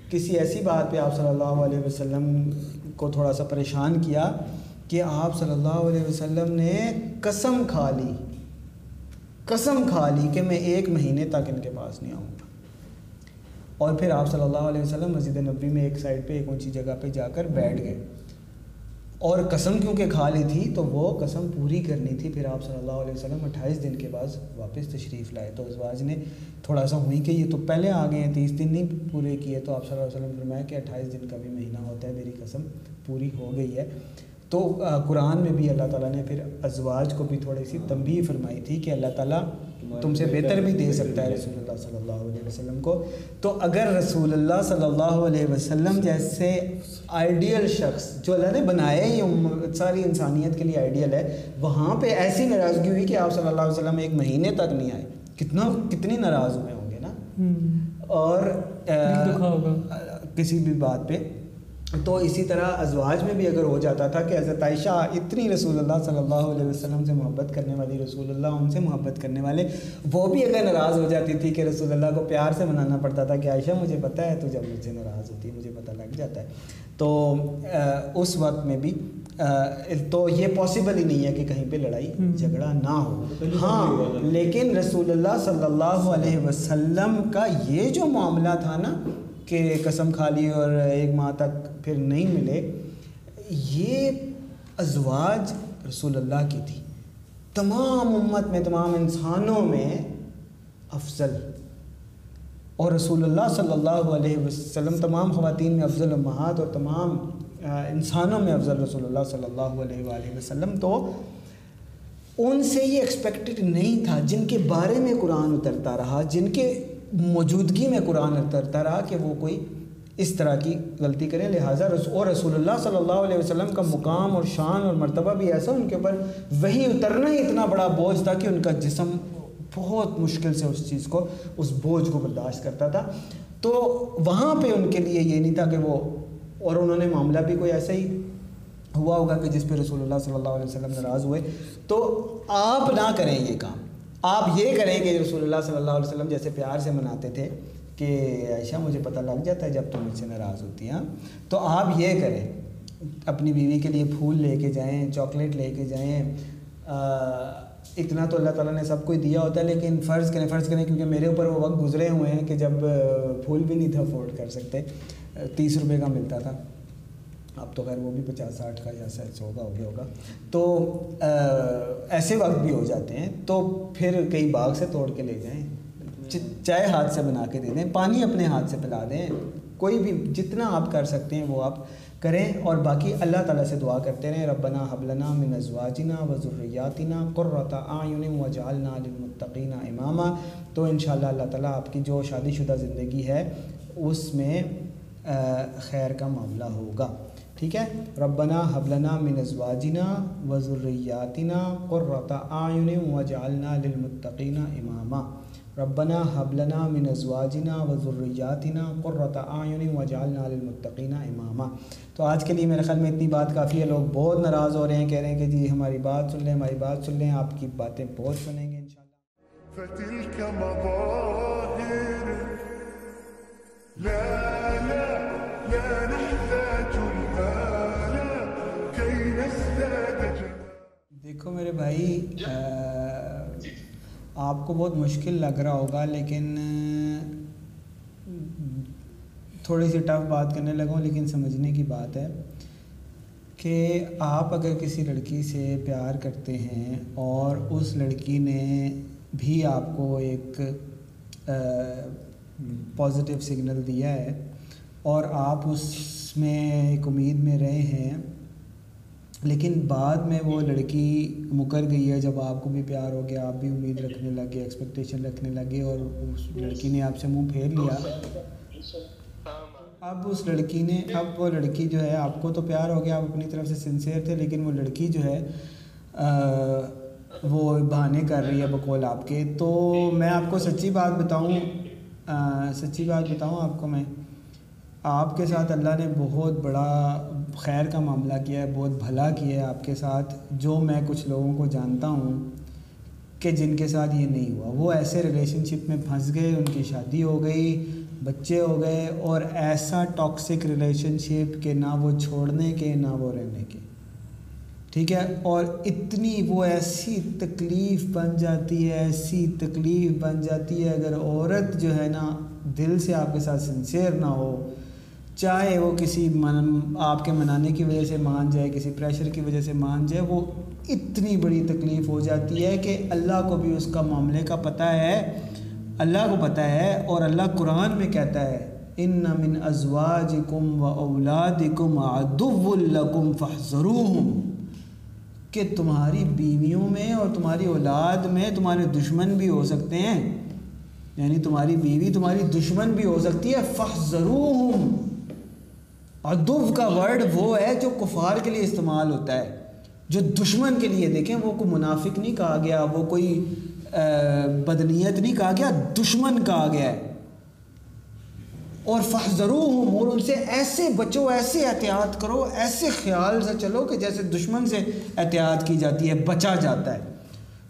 کسی ایسی بات پہ آپ صلی اللہ علیہ وسلم کو تھوڑا سا پریشان کیا کہ آپ صلی اللہ علیہ وسلم نے قسم کھا لی۔ قسم کھا لی کہ میں ایک مہینے تک ان کے پاس نہیں آؤں گا۔ اور پھر آپ صلی اللہ علیہ وسلم مسجد نبی میں ایک سائڈ پہ، ایک اونچی جگہ پہ جا کر بیٹھ گئے۔ اور قسم کیونکہ کھا لی تھی تو وہ قسم پوری کرنی تھی، پھر آپ صلی اللہ علیہ وسلم اٹھائیس دن کے بعد واپس تشریف لائے۔ تو ازواج نے تھوڑا سا ہوئی کہ یہ تو پہلے آ گئے ہیں، تیس دن نہیں پورے کیے۔ تو آپ صلی اللہ علیہ وسلم فرمایا کہ اٹھائیس دن کا بھی مہینہ ہوتا ہے، میری قسم پوری ہو گئی ہے۔ تو قرآن میں بھی اللہ تعالیٰ نے پھر ازواج کو بھی تھوڑی سی تنبیہ فرمائی تھی کہ اللہ تعالیٰ تم سے بہتر بھی دے سکتا ہے رسول اللہ صلی اللہ علیہ وسلم کو۔ تو اگر رسول اللہ صلی اللہ علیہ وسلم جیسے آئیڈیل شخص جو اللہ نے بنایا ہی ساری انسانیت کے لیے آئیڈیل ہے وہاں پہ ایسی ناراضگی ہوئی کہ آپ صلی اللہ علیہ وسلم ایک مہینے تک نہیں آئے۔ کتنا کتنی ناراض ہوئے ہوں گے نا؟ اور کسی بھی بات پہ۔ تو اسی طرح ازواج میں بھی اگر ہو جاتا تھا کہ حضرت عائشہ اتنی رسول اللہ صلی اللہ علیہ وسلم سے محبت کرنے والی رسول اللہ ان سے محبت کرنے والے وہ بھی اگر ناراض ہو جاتی تھی کہ رسول اللہ کو پیار سے منانا پڑتا تھا کہ عائشہ مجھے پتہ ہے تو جب مجھ سے ناراض ہوتی ہے مجھے پتہ لگ جاتا ہے۔ تو اس وقت میں بھی تو یہ پاسبل ہی نہیں ہے کہ کہیں پہ لڑائی جھگڑا نہ ہو۔ ہاں لیکن رسول اللہ صلی اللہ علیہ وسلم کا یہ جو معاملہ تھا نا کہ قسم کھا لی اور ایک ماہ تک پھر نہیں ملے، یہ ازواج رسول اللہ کی تھی۔ تمام امت میں، تمام انسانوں میں افضل۔ اور رسول اللہ صلی اللہ علیہ وسلم، تمام خواتین میں افضل امہات اور تمام انسانوں میں افضل رسول اللہ صلی اللہ علیہ وآلہ وسلم۔ تو ان سے یہ ایکسپیکٹڈ نہیں تھا، جن کے بارے میں قرآن اترتا رہا، جن کے موجودگی میں قرآن اترتا رہا کہ وہ کوئی اس طرح کی غلطی کریں لہٰذا اور رسول اللہ صلی اللہ علیہ وسلم کا مقام اور شان اور مرتبہ بھی ایسا ان کے اوپر وہی اترنا ہی اتنا بڑا بوجھ تھا کہ ان کا جسم بہت مشکل سے اس چیز کو، اس بوجھ کو برداشت کرتا تھا۔ تو وہاں پہ ان کے لیے یہ نہیں تھا کہ وہ، اور انہوں نے معاملہ بھی کوئی ایسا ہی ہوا ہوگا کہ جس پہ رسول اللہ صلی اللہ علیہ وسلم ناراض ہوئے۔ تو آپ نہ کریں یہ کام۔ آپ یہ کریں کہ رسول اللہ صلی اللہ علیہ وسلم جیسے پیار سے مناتے تھے کہ عائشہ مجھے پتہ لگ جاتا ہے جب تم مجھ سے ناراض ہوتی ہیں۔ تو آپ یہ کریں، اپنی بیوی کے لیے پھول لے کے جائیں، چاکلیٹ لے کے جائیں۔ اتنا تو اللہ تعالیٰ نے سب کو دیا ہوتا ہے، لیکن فرض کریں فرض کریں کیونکہ میرے اوپر وہ وقت گزرے ہوئے ہیں کہ جب پھول بھی نہیں تھا افورڈ کر سکتے، تیس روپے کا ملتا تھا۔ اب تو خیر وہ بھی پچاس ساٹھ کا یا سو کا ہو گیا ہوگا۔ تو ایسے وقت بھی ہو جاتے ہیں۔ تو پھر کئی باغ سے توڑ کے لے جائیں۔ چائے ہاتھ سے بنا کے دے دیں۔ پانی اپنے ہاتھ سے پلا دیں۔ کوئی بھی جتنا آپ کر سکتے ہیں وہ آپ کریں۔ اور باقی اللہ تعالیٰ سے دعا کرتے رہیں۔ ربنا حبلنا من ازواجنا و ذریاتنا قرۃ اعین وجعلنا للمتقین اماما۔ تو انشاءاللہ اللہ تعالیٰ آپ کی جو شادی شدہ زندگی ہے، اس میں خیر کا معاملہ ہوگا۔ ٹھیک ہے؟ ربنا حبلنا من ازواجنا و ذریاتنا قرۃ اعین وجعلنا للمتقین اماما. ربنا حبلنا من ازواجنا و ذریاتنا قرۃ اعین وجعلنا للمتقین اماما. تو آج کے لیے میرے خیال میں اتنی بات کافی ہے، لوگ بہت ناراض ہو رہے ہیں، کہہ رہے ہیں کہ جی ہماری بات سن لیں، ہماری بات سن لیں، آپ کی باتیں بہت سنیں گے دیکھو میرے بھائی آپ کو بہت مشکل لگ رہا ہوگا، لیکن، تھوڑی سی ٹف بات کرنے لگا ہوں لیکن سمجھنے کی بات ہے کہ آپ اگر کسی لڑکی سے پیار کرتے ہیں اور اس لڑکی نے بھی آپ کو ایک پازیٹیو سگنل دیا ہے اور آپ اس میں ایک امید میں رہے ہیں لیکن بعد میں وہ لڑکی مکر گئی ہے جب آپ کو بھی پیار ہو گیا، آپ بھی امید رکھنے لگے ایکسپیکٹیشن رکھنے لگے اور اس لڑکی نے آپ سے منہ پھیر لیا۔ اب اس لڑکی نے، اب وہ لڑکی جو ہے، آپ کو تو پیار ہو گیا، آپ اپنی طرف سے سنسیئر تھے، لیکن وہ لڑکی جو ہے وہ بہانے کر رہی ہے بقول آپ کے۔ تو میں آپ کو سچی بات بتاؤں سچی بات بتاؤں آپ کو میں؟ آپ کے ساتھ اللہ نے بہت بڑا خیر کا معاملہ کیا ہے، بہت بھلا کیا ہے آپ کے ساتھ، جو میں کچھ لوگوں کو جانتا ہوں کہ جن کے ساتھ یہ نہیں ہوا۔ وہ ایسے ریلیشن شپ میں پھنس گئے، ان کی شادی ہو گئی، بچے ہو گئے اور ایسا ٹاکسک ریلیشن شپ کہ نہ وہ چھوڑنے کے، نہ وہ رہنے کے۔ ٹھیک ہے؟ اور اتنی وہ ایسی تکلیف بن جاتی ہے، ایسی تکلیف بن جاتی ہے، اگر عورت جو ہے نا دل سے آپ کے ساتھ سنسیئر نہ ہو چاہے وہ کسی من آپ کے منانے کی وجہ سے مان جائے، کسی پریشر کی وجہ سے مان جائے، وہ اتنی بڑی تکلیف ہو جاتی ہے کہ اللہ کو بھی اس کا معاملے کا پتہ ہے، اللہ کو پتہ ہے اور اللہ قرآن میں کہتا ہے ان من ازواجکم و اولادکم عدو لکم فحذروہم کہ تمہاری بیویوں میں اور تمہاری اولاد میں تمہارے دشمن بھی ہو سکتے ہیں۔ یعنی تمہاری بیوی، تمہاری دشمن بھی ہو سکتی ہے فحذروہم ادب کا ورڈ وہ ہے جو کفار کے لیے استعمال ہوتا ہے۔ جو دشمن کے لیے، دیکھیں وہ کوئی منافق نہیں کہا گیا، وہ کوئی بدنیت نہیں کہا گیا، دشمن کہا گیا ہے۔ اور فضرو ہوں اور ان سے ایسے بچو، ایسے احتیاط کرو، ایسے خیال سے چلو کہ جیسے دشمن سے احتیاط کی جاتی ہے، بچا جاتا ہے۔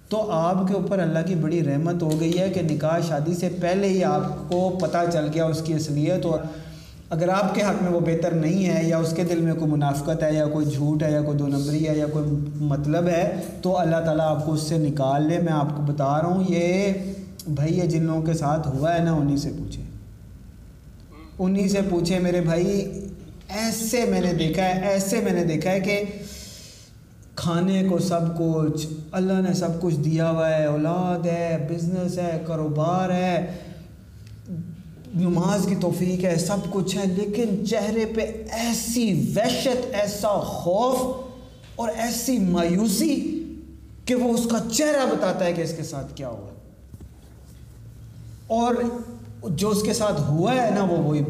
تو آپ کے اوپر اللہ کی بڑی رحمت ہو گئی ہے کہ نکاح شادی سے پہلے ہی آپ کو پتہ چل گیا اس کی اصلیت اور اگر آپ کے حق میں وہ بہتر نہیں ہے یا اس کے دل میں کوئی منافقت ہے یا کوئی جھوٹ ہے یا کوئی دو نمبری ہے یا کوئی مطلب ہے، تو اللہ تعالیٰ آپ کو اس سے نکال لے۔ میں آپ کو بتا رہا ہوں، یہ بھائی یہ جن لوگوں کے ساتھ ہوا ہے نا انہی سے پوچھیں انہی سے پوچھیں میرے بھائی، ایسے میں نے دیکھا ہے، ایسے میں نے دیکھا ہے کہ کھانے کو سب کچھ، اللہ نے سب کچھ دیا ہوا ہے۔ اولاد ہے بزنس ہے، کاروبار ہے۔ نماز کی توفیق ہے، سب کچھ ہے، لیکن چہرے پہ ایسی وحشت، ایسا خوف اور ایسی مایوسی کہ وہ اس کا چہرہ بتاتا ہے کہ اس کے ساتھ کیا ہوا اور جو اس کے ساتھ ہوا ہے نا، وہ وہی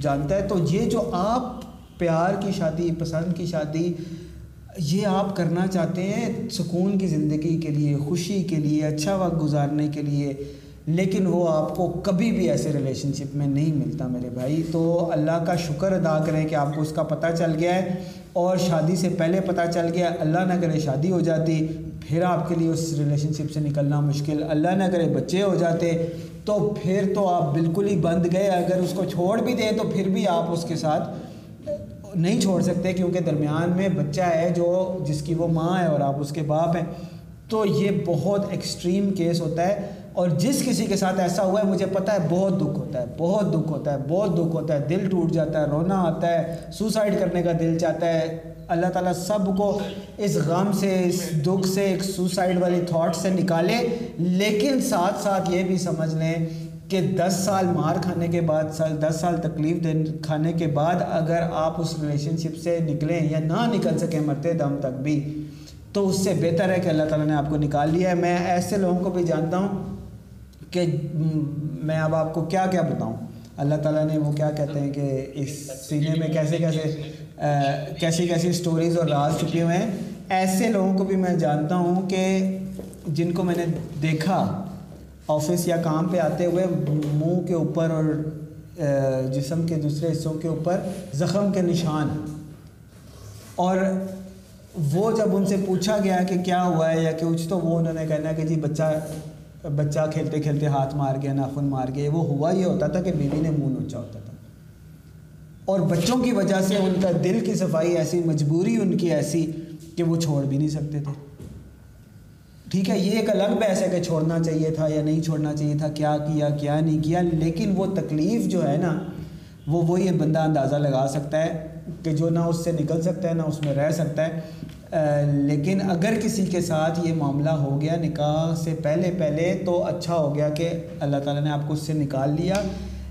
جانتا ہے۔ تو یہ جو آپ پیار کی شادی، پسند کی شادی، یہ آپ کرنا چاہتے ہیں سکون کی زندگی کے لیے، خوشی کے لیے اچھا وقت گزارنے کے لیے لیکن وہ آپ کو کبھی بھی ایسے ریلیشن شپ میں نہیں ملتا میرے بھائی۔ تو اللہ کا شکر ادا کریں کہ آپ کو اس کا پتہ چل گیا ہے۔ اور شادی سے پہلے پتہ چل گیا، اللہ نہ کرے شادی ہو جاتی، پھر آپ کے لیے اس ریلیشن شپ سے نکلنا مشکل۔ اللہ نہ کرے بچے ہو جاتے۔ تو پھر تو آپ بالکل ہی بند گئے۔ اگر اس کو چھوڑ بھی دیں تو پھر بھی آپ اس کے ساتھ نہیں چھوڑ سکتے، کیونکہ درمیان میں بچہ ہے جو، جس کی وہ ماں ہے اور آپ اس کے باپ ہیں۔ تو یہ بہت ایکسٹریم کیس ہوتا ہے اور جس کسی کے ساتھ ایسا ہوا ہے، مجھے پتہ ہے بہت دکھ ہوتا ہے، بہت دکھ ہوتا ہے، بہت دکھ ہوتا ہے، دل ٹوٹ جاتا ہے، رونا آتا ہے سوسائڈ کرنے کا دل چاہتا ہے۔ اللہ تعالیٰ سب کو اس غم سے، اس دکھ سے، ایک سوسائڈ والی تھاٹ سے نکالے۔ لیکن ساتھ ساتھ یہ بھی سمجھ لیں کہ دس سال مار کھانے کے بعد، سال دس سال تکلیف دے کھانے کے بعد اگر آپ اس ریلیشن شپ سے نکلیں یا نہ نکل سکیں مرتے دم تک بھی تو اس سے بہتر ہے کہ اللہ تعالیٰ نے آپ کو نکال لیا ہے۔ میں ایسے لوگوں کو بھی جانتا ہوں کہ میں اب آپ کو کیا کیا بتاؤں۔ اللہ تعالیٰ نے وہ کیا کہتے ہیں کہ اس سینے میں کیسے کیسے کیسی کیسی سٹوریز اور راز چھپے ہوئے ہیں۔ ایسے لوگوں کو بھی میں جانتا ہوں کہ جن کو میں نے دیکھا آفس یا کام پہ آتے ہوئے، منہ کے اوپر اور جسم کے دوسرے حصوں کے اوپر زخم کے نشان۔ اور وہ جب ان سے پوچھا گیا کہ کیا ہوا ہے یا کچھ تو وہ انہوں نے کہنا کہ جی بچہ بچہ کھیلتے کھیلتے ہاتھ مار گیا، ناخن مار گیا، وہ ہوا یہ ہوتا تھا کہ بیوی نے منہ نوچا ہوتا تھا۔ اور بچوں کی وجہ سے ان کا دل کی صفائی ایسی مجبوری ان کی ایسی کہ وہ چھوڑ بھی نہیں سکتے تھے۔ ٹھیک ہے، یہ ایک الگ بحث ہے کہ چھوڑنا چاہیے تھا یا نہیں چھوڑنا چاہیے تھا، کیا کیا کیا نہیں کیا، لیکن وہ تکلیف جو ہے نا، وہ وہ یہ بندہ اندازہ لگا سکتا ہے کہ جو نہ اس سے نکل سکتا ہے، نہ اس میں رہ سکتا ہے۔ لیکن اگر کسی کے ساتھ یہ معاملہ ہو گیا نکاح سے پہلے پہلے تو اچھا ہو گیا کہ اللہ تعالیٰ نے آپ کو اس سے نکال لیا۔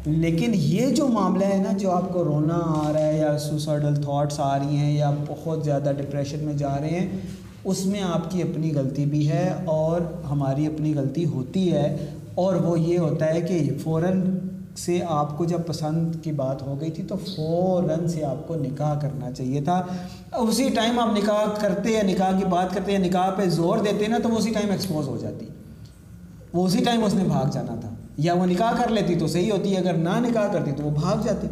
لیکن یہ جو معاملہ ہے نا، جو آپ کو رونا آ رہا ہے یا سوسائڈل تھاٹس آ رہی ہیں یا بہت زیادہ ڈپریشن میں جا رہے ہیں، اس میں آپ کی اپنی غلطی بھی ہے اور ہماری اپنی غلطی ہوتی ہے۔ اور وہ یہ ہوتا ہے کہ فوراً سے آپ کو جب پسند کی بات ہو گئی تھی تو فوراً سے آپ کو نکاح کرنا چاہیے تھا۔ اسی ٹائم آپ نکاح کرتے یا نکاح کی بات کرتے یا نکاح پہ زور دیتے نا تو وہ اسی ٹائم ایکسپوز ہو جاتی۔ وہ اسی ٹائم اس نے بھاگ جانا تھا۔ یا وہ نکاح کر لیتی تو صحیح ہوتی، اگر نہ نکاح کرتی تو وہ بھاگ جاتی۔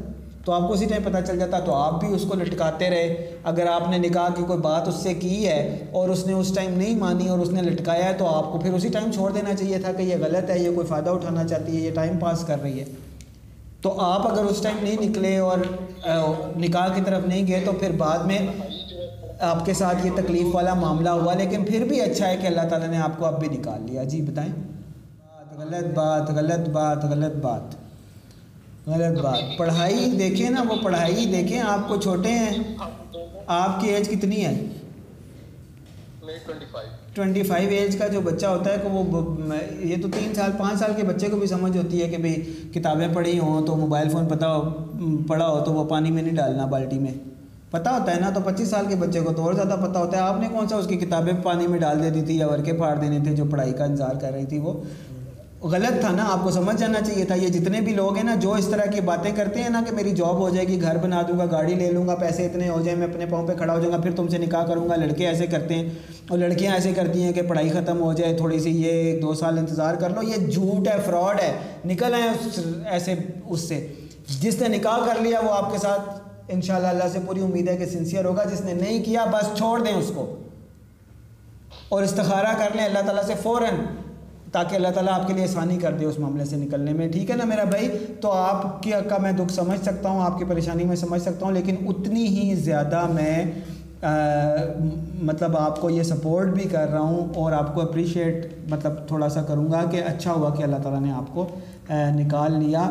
تو آپ کو اسی ٹائم پتہ چل جاتا تو آپ بھی اس کو لٹکاتے رہے۔ اگر آپ نے نکاح کی کوئی بات اس سے کی ہے اور اس نے اس ٹائم نہیں مانی اور اس نے لٹکایا ہے تو آپ کو پھر اسی ٹائم چھوڑ دینا چاہیے تھا کہ یہ غلط ہے، یہ کوئی فائدہ اٹھانا چاہتی ہے، یہ ٹائم پاس کر رہی ہے۔ تو آپ اگر اس ٹائم نہیں نکلے اور نکاح کی طرف نہیں گئے تو پھر بعد میں آپ کے ساتھ یہ تکلیف والا معاملہ ہوا، لیکن پھر بھی اچھا ہے کہ اللہ تعالیٰ نے آپ کو اب بھی نکال لیا۔ جی بتائیں۔ بات غلط بات غلط بات غلط بات غلط، بات۔ پڑھائی دیکھیں نا، وہ پڑھائی دیکھیں، آپ کو چھوٹے ہیں۔ آپ کی ایج کتنی ہے؟ ٹوینٹی فائیو ایج کا جو بچہ ہوتا ہے کہ وہ یہ تو تین سال، پانچ سال کے بچے کو بھی سمجھ ہوتی ہے کہ بھئی کتابیں پڑھی ہوں تو موبائل فون پتہ ہو، پڑھا ہو تو وہ پانی میں نہیں ڈالنا بالٹی میں۔ پتہ ہوتا ہے نا تو پچیس سال کے بچے کو تو اور زیادہ پتہ ہوتا ہے۔ آپ نے کون سا اس کی کتابیں پانی میں ڈال دیتی تھی یا ورکے پھاڑ دینے تھے جو پڑھائی کا انتظار کر رہی تھی وہ؟ غلط تھا نا، آپ کو سمجھ جانا چاہیے تھا۔ یہ جتنے بھی لوگ ہیں نا، جو اس طرح کی باتیں کرتے ہیں نا کہ میری جاب ہو جائے گی، گھر بنا دوں گا، گاڑی لے لوں گا، پیسے اتنے ہو جائیں، میں اپنے پاؤں پہ کھڑا ہو جاؤں گا، پھر تم سے نکاح کروں گا، لڑکے ایسے کرتے ہیں۔ اور لڑکیاں ایسے کرتی ہیں کہ پڑھائی ختم ہو جائے، تھوڑی سی یہ ایک دو سال انتظار کر لو۔ یہ جھوٹ ہے، فراڈ ہے۔ نکل آئیں ایسے، اس سے۔ جس نے نکاح کر لیا، وہ آپ کے ساتھ انشاءاللہ اللہ سے پوری امید ہے کہ سنسیئر ہوگا۔ جس نے نہیں کیا، بس چھوڑ دیں اس کو۔ اور استخارہ کر لیں اللہ تعالیٰ سے فوراً۔ تاکہ اللہ تعالیٰ آپ کے لیے آسانی کر دے اس معاملے سے نکلنے میں۔ ٹھیک ہے نا میرا بھائی؟ تو آپ کی کا میں دکھ سمجھ سکتا ہوں، آپ کی پریشانی میں سمجھ سکتا ہوں، لیکن اتنی ہی زیادہ میں مطلب آپ کو یہ سپورٹ بھی کر رہا ہوں اور آپ کو اپریشیٹ مطلب تھوڑا سا کروں گا کہ اچھا ہوا کہ اللہ تعالیٰ نے آپ کو نکال لیا۔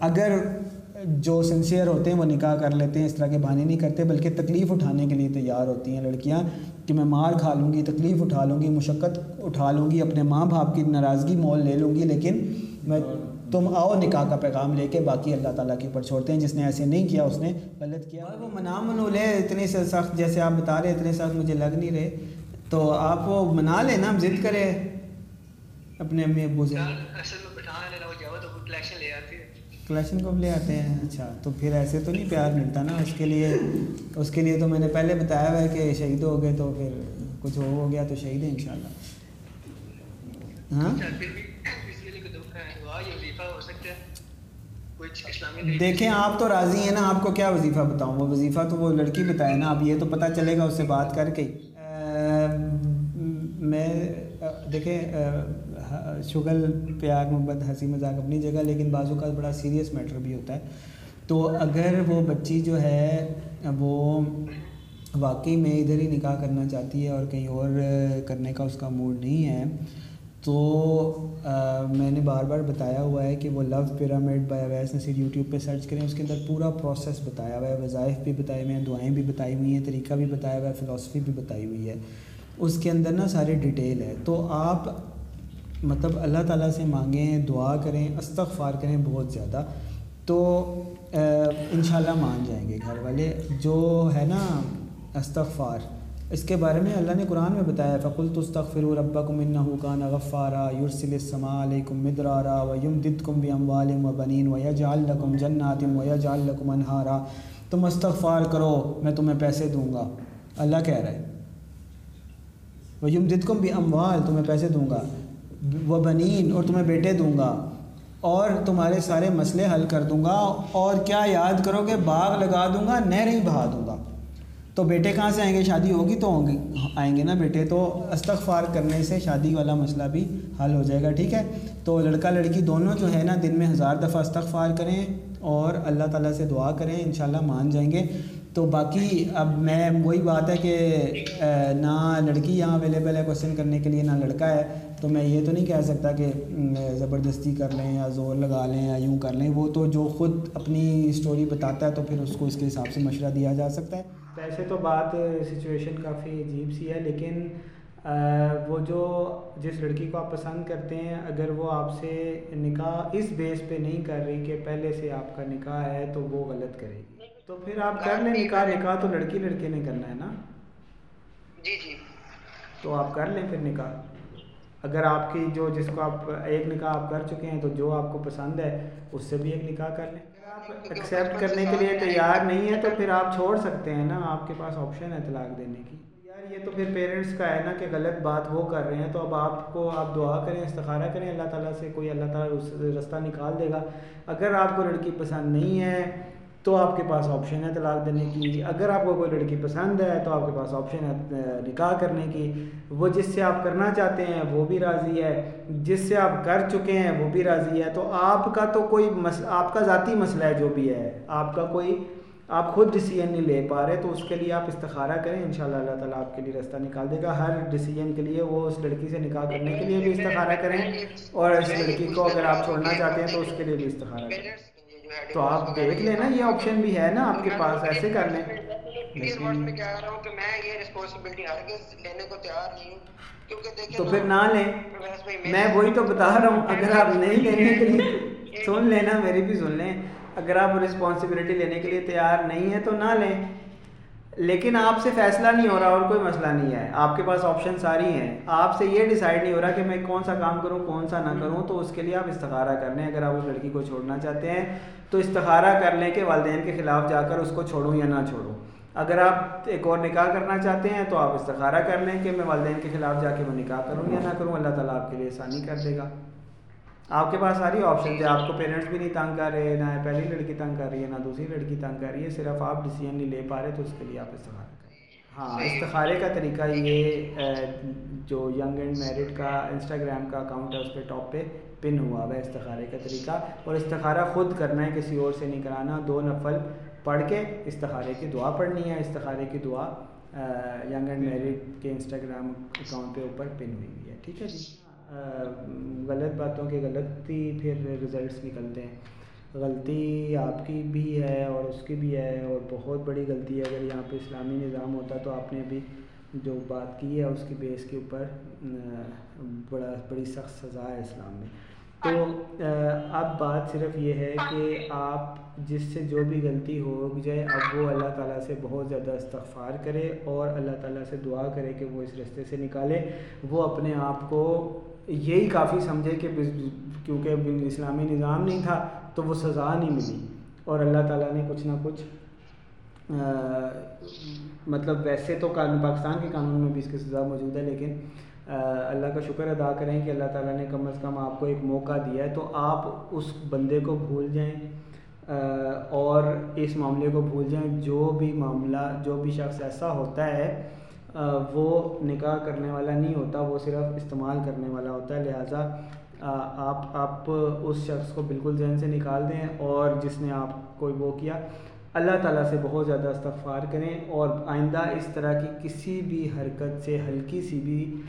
اگر جو سنسیئر ہوتے ہیں وہ نکاح کر لیتے ہیں اس طرح کے بہانے نہیں کرتے بلکہ تکلیف اٹھانے کے لیے تیار ہوتی ہیں لڑکیاں کہ میں مار کھا لوں گی تکلیف اٹھا لوں گی مشقت اٹھا لوں گی اپنے ماں باپ کی ناراضگی مول لے لوں گی لیکن میں تم آؤ نکاح کا پیغام لے کے باقی اللہ تعالیٰ کے اوپر چھوڑتے ہیں۔ جس نے ایسے نہیں کیا اس نے غلط کیا۔ وہ منا منو لے اتنی سے سخت جیسے آپ بتا رہے اتنے سخت مجھے لگ نہیں رہے۔ تو آپ وہ منا لیں نا ضد کرے۔ اپنے امی ابو سے۔ کلیکشن کو لے آتے ہیں اچھا تو پھر ایسے تو نہیں پیار ملتا نا اس کے لیے اس کے لیے تو میں نے پہلے بتایا ہوا ہے کہ شہید ہو گئے تو پھر کچھ ہو گیا تو شہید ہیں ان شاء اللہ ہاں دیکھیں آپ تو راضی ہیں نا آپ کو کیا وظیفہ بتاؤں وہ وظیفہ تو وہ لڑکی بتائے نا اب یہ تو پتہ چلے گا اس سے بات کر کے میں دیکھیں شغل پیار محبت ہنسی مذاق اپنی جگہ، لیکن بعضوں کا بڑا سیریس میٹر بھی ہوتا ہے۔ تو اگر وہ بچی جو ہے، وہ واقعی میں ادھر ہی نکاح کرنا چاہتی ہے اور کہیں اور کرنے کا اس کا موڈ نہیں ہے، تو میں نے بار بار بتایا ہوا ہے کہ وہ love pyramid by Awais Naseer YouTube پہ سرچ کریں۔ اس کے اندر پورا پروسیس بتایا ہوا ہے۔ وظائف بھی بتائے ہوئے ہیں، دعائیں بھی بتائی ہوئی ہیں، طریقہ بھی بتایا ہوا ہے فلاسفی بھی بتائی ہوئی ہے۔ اس کے اندر نا سارے ڈیٹیل ہے۔ تو آپ مطلب اللہ تعالیٰ سے مانگیں، دعا کریں، استغفار کریں بہت زیادہ، تو انشاءاللہ مان جائیں گے گھر والے۔ جو ہے نا، استغفار، اس کے بارے میں اللہ نے قرآن میں بتایا فقل تستغفر ربکم انہو کان غفارا یرسل السماء علیکم مدرارا ویمددکم باموال و بنین ویجعل لکم جنات ویجعل لکم انہارا تم استغفار کرو، میں تمہیں پیسے دوں گا۔ اللہ کہہ رہا ہے۔ ویمددکم باموال تمہیں پیسے دوں گا۔ وہ بنین اور تمہیں بیٹے دوں گا اور تمہارے سارے مسئلے حل کر دوں گا اور کیا یاد کرو کہ باغ لگا دوں گا، نہریں بہا دوں گا۔ تو بیٹے کہاں سے آئیں گے؟ شادی ہوگی تو ہوں گی۔ آئیں گے نا بیٹے، تو استغفار کرنے سے شادی والا مسئلہ بھی حل ہو جائے گا، ٹھیک ہے؟ تو لڑکا لڑکی دونوں جو ہے نا، دن میں ہزار دفعہ استغفار کریں اور اللہ تعالیٰ سے دعا کریں، انشاءاللہ مان جائیں گے۔ تو باقی اب میں، وہی بات ہے کہ نہ لڑکی یہاں اویلیبل ہے کوشچن کرنے کے لیے، نہ لڑکا ہے۔ تو میں یہ تو نہیں کہہ سکتا کہ زبردستی کر لیں یا زور لگا لیں یا یوں کر لیں وہ تو جو خود اپنی اسٹوری بتاتا ہے تو پھر اس کو اس کے حساب سے مشورہ دیا جا سکتا ہے۔ ویسے تو بات سچویشن کافی عجیب سی ہے لیکن وہ جو جس لڑکی کو آپ پسند کرتے ہیں اگر وہ آپ سے نکاح اس بیس پہ نہیں کر رہی کہ پہلے سے آپ کا نکاح ہے تو وہ غلط کرے گی۔ تو پھر آپ کر لیں نکاح نکاح تو لڑکی لڑکے نے کرنا ہے نا؟ جی جی۔ تو آپ کر لیں پھر نکاح۔ اگر آپ کی جو جس کو آپ ایک نکاح آپ کر چکے ہیں تو جو آپ کو پسند ہے، اس سے بھی ایک نکاح کر لیں۔ آپ ایکسیپٹ کرنے کے لیے تیار نہیں ہے تو پھر آپ چھوڑ سکتے ہیں نا، آپ کے پاس آپشن ہے طلاق دینے کی۔ یار، یہ تو پھر پیرنٹس کا ہے نا کہ غلط بات وہ کر رہے ہیں۔ تو اب آپ کو آپ دعا کریں، استخارہ کریں، اللہ تعالیٰ سے کوئی اللہ تعالیٰ اس رستہ نکال دے گا۔ اگر آپ کو لڑکی پسند نہیں ہے تو آپ کے پاس آپشن ہے طلاق دینے کی۔ اگر آپ کو کوئی لڑکی پسند ہے تو آپ کے پاس آپشن ہے نکاح کرنے کی۔ وہ جس سے آپ کرنا چاہتے ہیں وہ بھی راضی ہے۔ جس سے آپ کر چکے ہیں وہ بھی راضی ہے۔ تو آپ کا تو کوئی مسئلہ آپ کا ذاتی مسئلہ ہے جو بھی ہے، آپ کا کوئی، آپ خود ڈیسیجن نہیں لے پا رہے تو اس کے لیے آپ استخارہ کریں۔ انشاءاللہ اللہ تعالیٰ آپ کے لیے رستہ نکال دے گا۔ ہر ڈیسیجن کے لیے وہ اس لڑکی سے نکاح کرنے کے لیے بھی استخارہ کریں۔ اور اس لڑکی کو اگر آپ چھوڑنا چاہتے ہیں تو اس کے لیے بھی استخارہ کریں۔ تو آپ دیکھ لیں نا یہ آپشن بھی ہے نا آپ کے پاس ایسے کر لیں۔ تو پھر نہ لیں۔ میں وہی تو بتا رہا ہوں اگر آپ نہیں لینے کے لیے (laughs) سن لیں نا میری بھی سن لیں۔ اگر آپ رسپانسبلٹی لینے کے لیے تیار نہیں ہیں تو نہ لیں۔ لیکن آپ سے فیصلہ نہیں ہو رہا اور کوئی مسئلہ نہیں ہے۔ آپ کے پاس آپشن ساری ہیں۔ آپ سے یہ ڈیسائیڈ نہیں ہو رہا کہ میں کون سا کام کروں کون سا نہ کروں تو اس کے لیے آپ استخارہ کر لیں۔ اگر آپ اس لڑکی کو چھوڑنا چاہتے ہیں تو استخارہ کر لیں کہ والدین کے خلاف جا کر اس کو چھوڑوں یا نہ چھوڑوں۔ اگر آپ ایک اور نکاح کرنا چاہتے ہیں تو آپ استخارہ کر لیں کہ میں والدین کے خلاف جا کے وہ نکاح کروں یا نہ کروں۔ اللہ تعالیٰ آپ کے لیے آسانی کر دے گا۔ آپ کے پاس ساری آپشن ہے آپ کو پیرنٹس بھی نہیں تنگ کر رہے نہ پہلی لڑکی تنگ کر رہی ہے نہ دوسری لڑکی تنگ کر رہی ہے۔ صرف آپ ڈیسیجن نہیں لے پا رہے تو اس کے لیے آپ استخارہ کریں۔ ہاں استخارے کا طریقہ یہ جو ینگ اینڈ میرڈ کا انسٹاگرام کا اکاؤنٹ ہے اس پہ ٹاپ پہ پن ہوا ہوا ہے استخارے کا طریقہ۔ اور استخارہ خود کرنا ہے کسی اور سے نہیں کرانا۔ دو نفل پڑھ کے استخارے کی دعا پڑھنی ہے۔ استخارے کی دعا ینگ اینڈ میرڈ کے انسٹاگرام اکاؤنٹ پہ اوپر پن ہوئی ہوئی ہے۔ ٹھیک ہے جی؟ غلط باتوں کے غلطی پھر رزلٹس نکلتے ہیں۔ غلطی آپ کی بھی ہے اور اس کی بھی ہے اور بہت بڑی غلطی ہے۔ اگر یہاں پہ اسلامی نظام ہوتا تو آپ نے ابھی جو بات کی ہے اس کی بیس کے اوپر بڑا، بڑی سخت سزا ہے اسلام میں۔ تو اب بات صرف یہ ہے کہ آپ جس سے جو بھی غلطی ہو جائے، اب وہ اللہ تعالیٰ سے بہت زیادہ استغفار کرے اور اللہ تعالیٰ سے دعا کرے کہ وہ اس رستے سے نکالے۔ وہ اپنے آپ کو یہی کافی سمجھے کہ کیونکہ اسلامی نظام نہیں تھا تو وہ سزا نہیں ملی اور اللہ تعالیٰ نے کچھ نہ کچھ مطلب ویسے تو پاکستان کے قانون میں بھی اس کی سزا موجود ہے، لیکن اللہ کا شکر ادا کریں کہ اللہ تعالیٰ نے کم از کم آپ کو ایک موقع دیا ہے، تو آپ اس بندے کو بھول جائیں اور اس معاملے کو بھول جائیں، جو بھی معاملہ، جو بھی شخص ایسا ہوتا ہے وہ نکاح کرنے والا نہیں ہوتا، وہ صرف استعمال کرنے والا ہوتا ہے۔ لہٰذا آپ آپ اس شخص کو بالکل ذہن سے نکال دیں اور جس نے آپ کو وہ کیا، اللہ تعالیٰ سے بہت زیادہ استغفار کریں۔ اور آئندہ اس طرح کی کسی بھی حرکت سے ہلکی سی بھی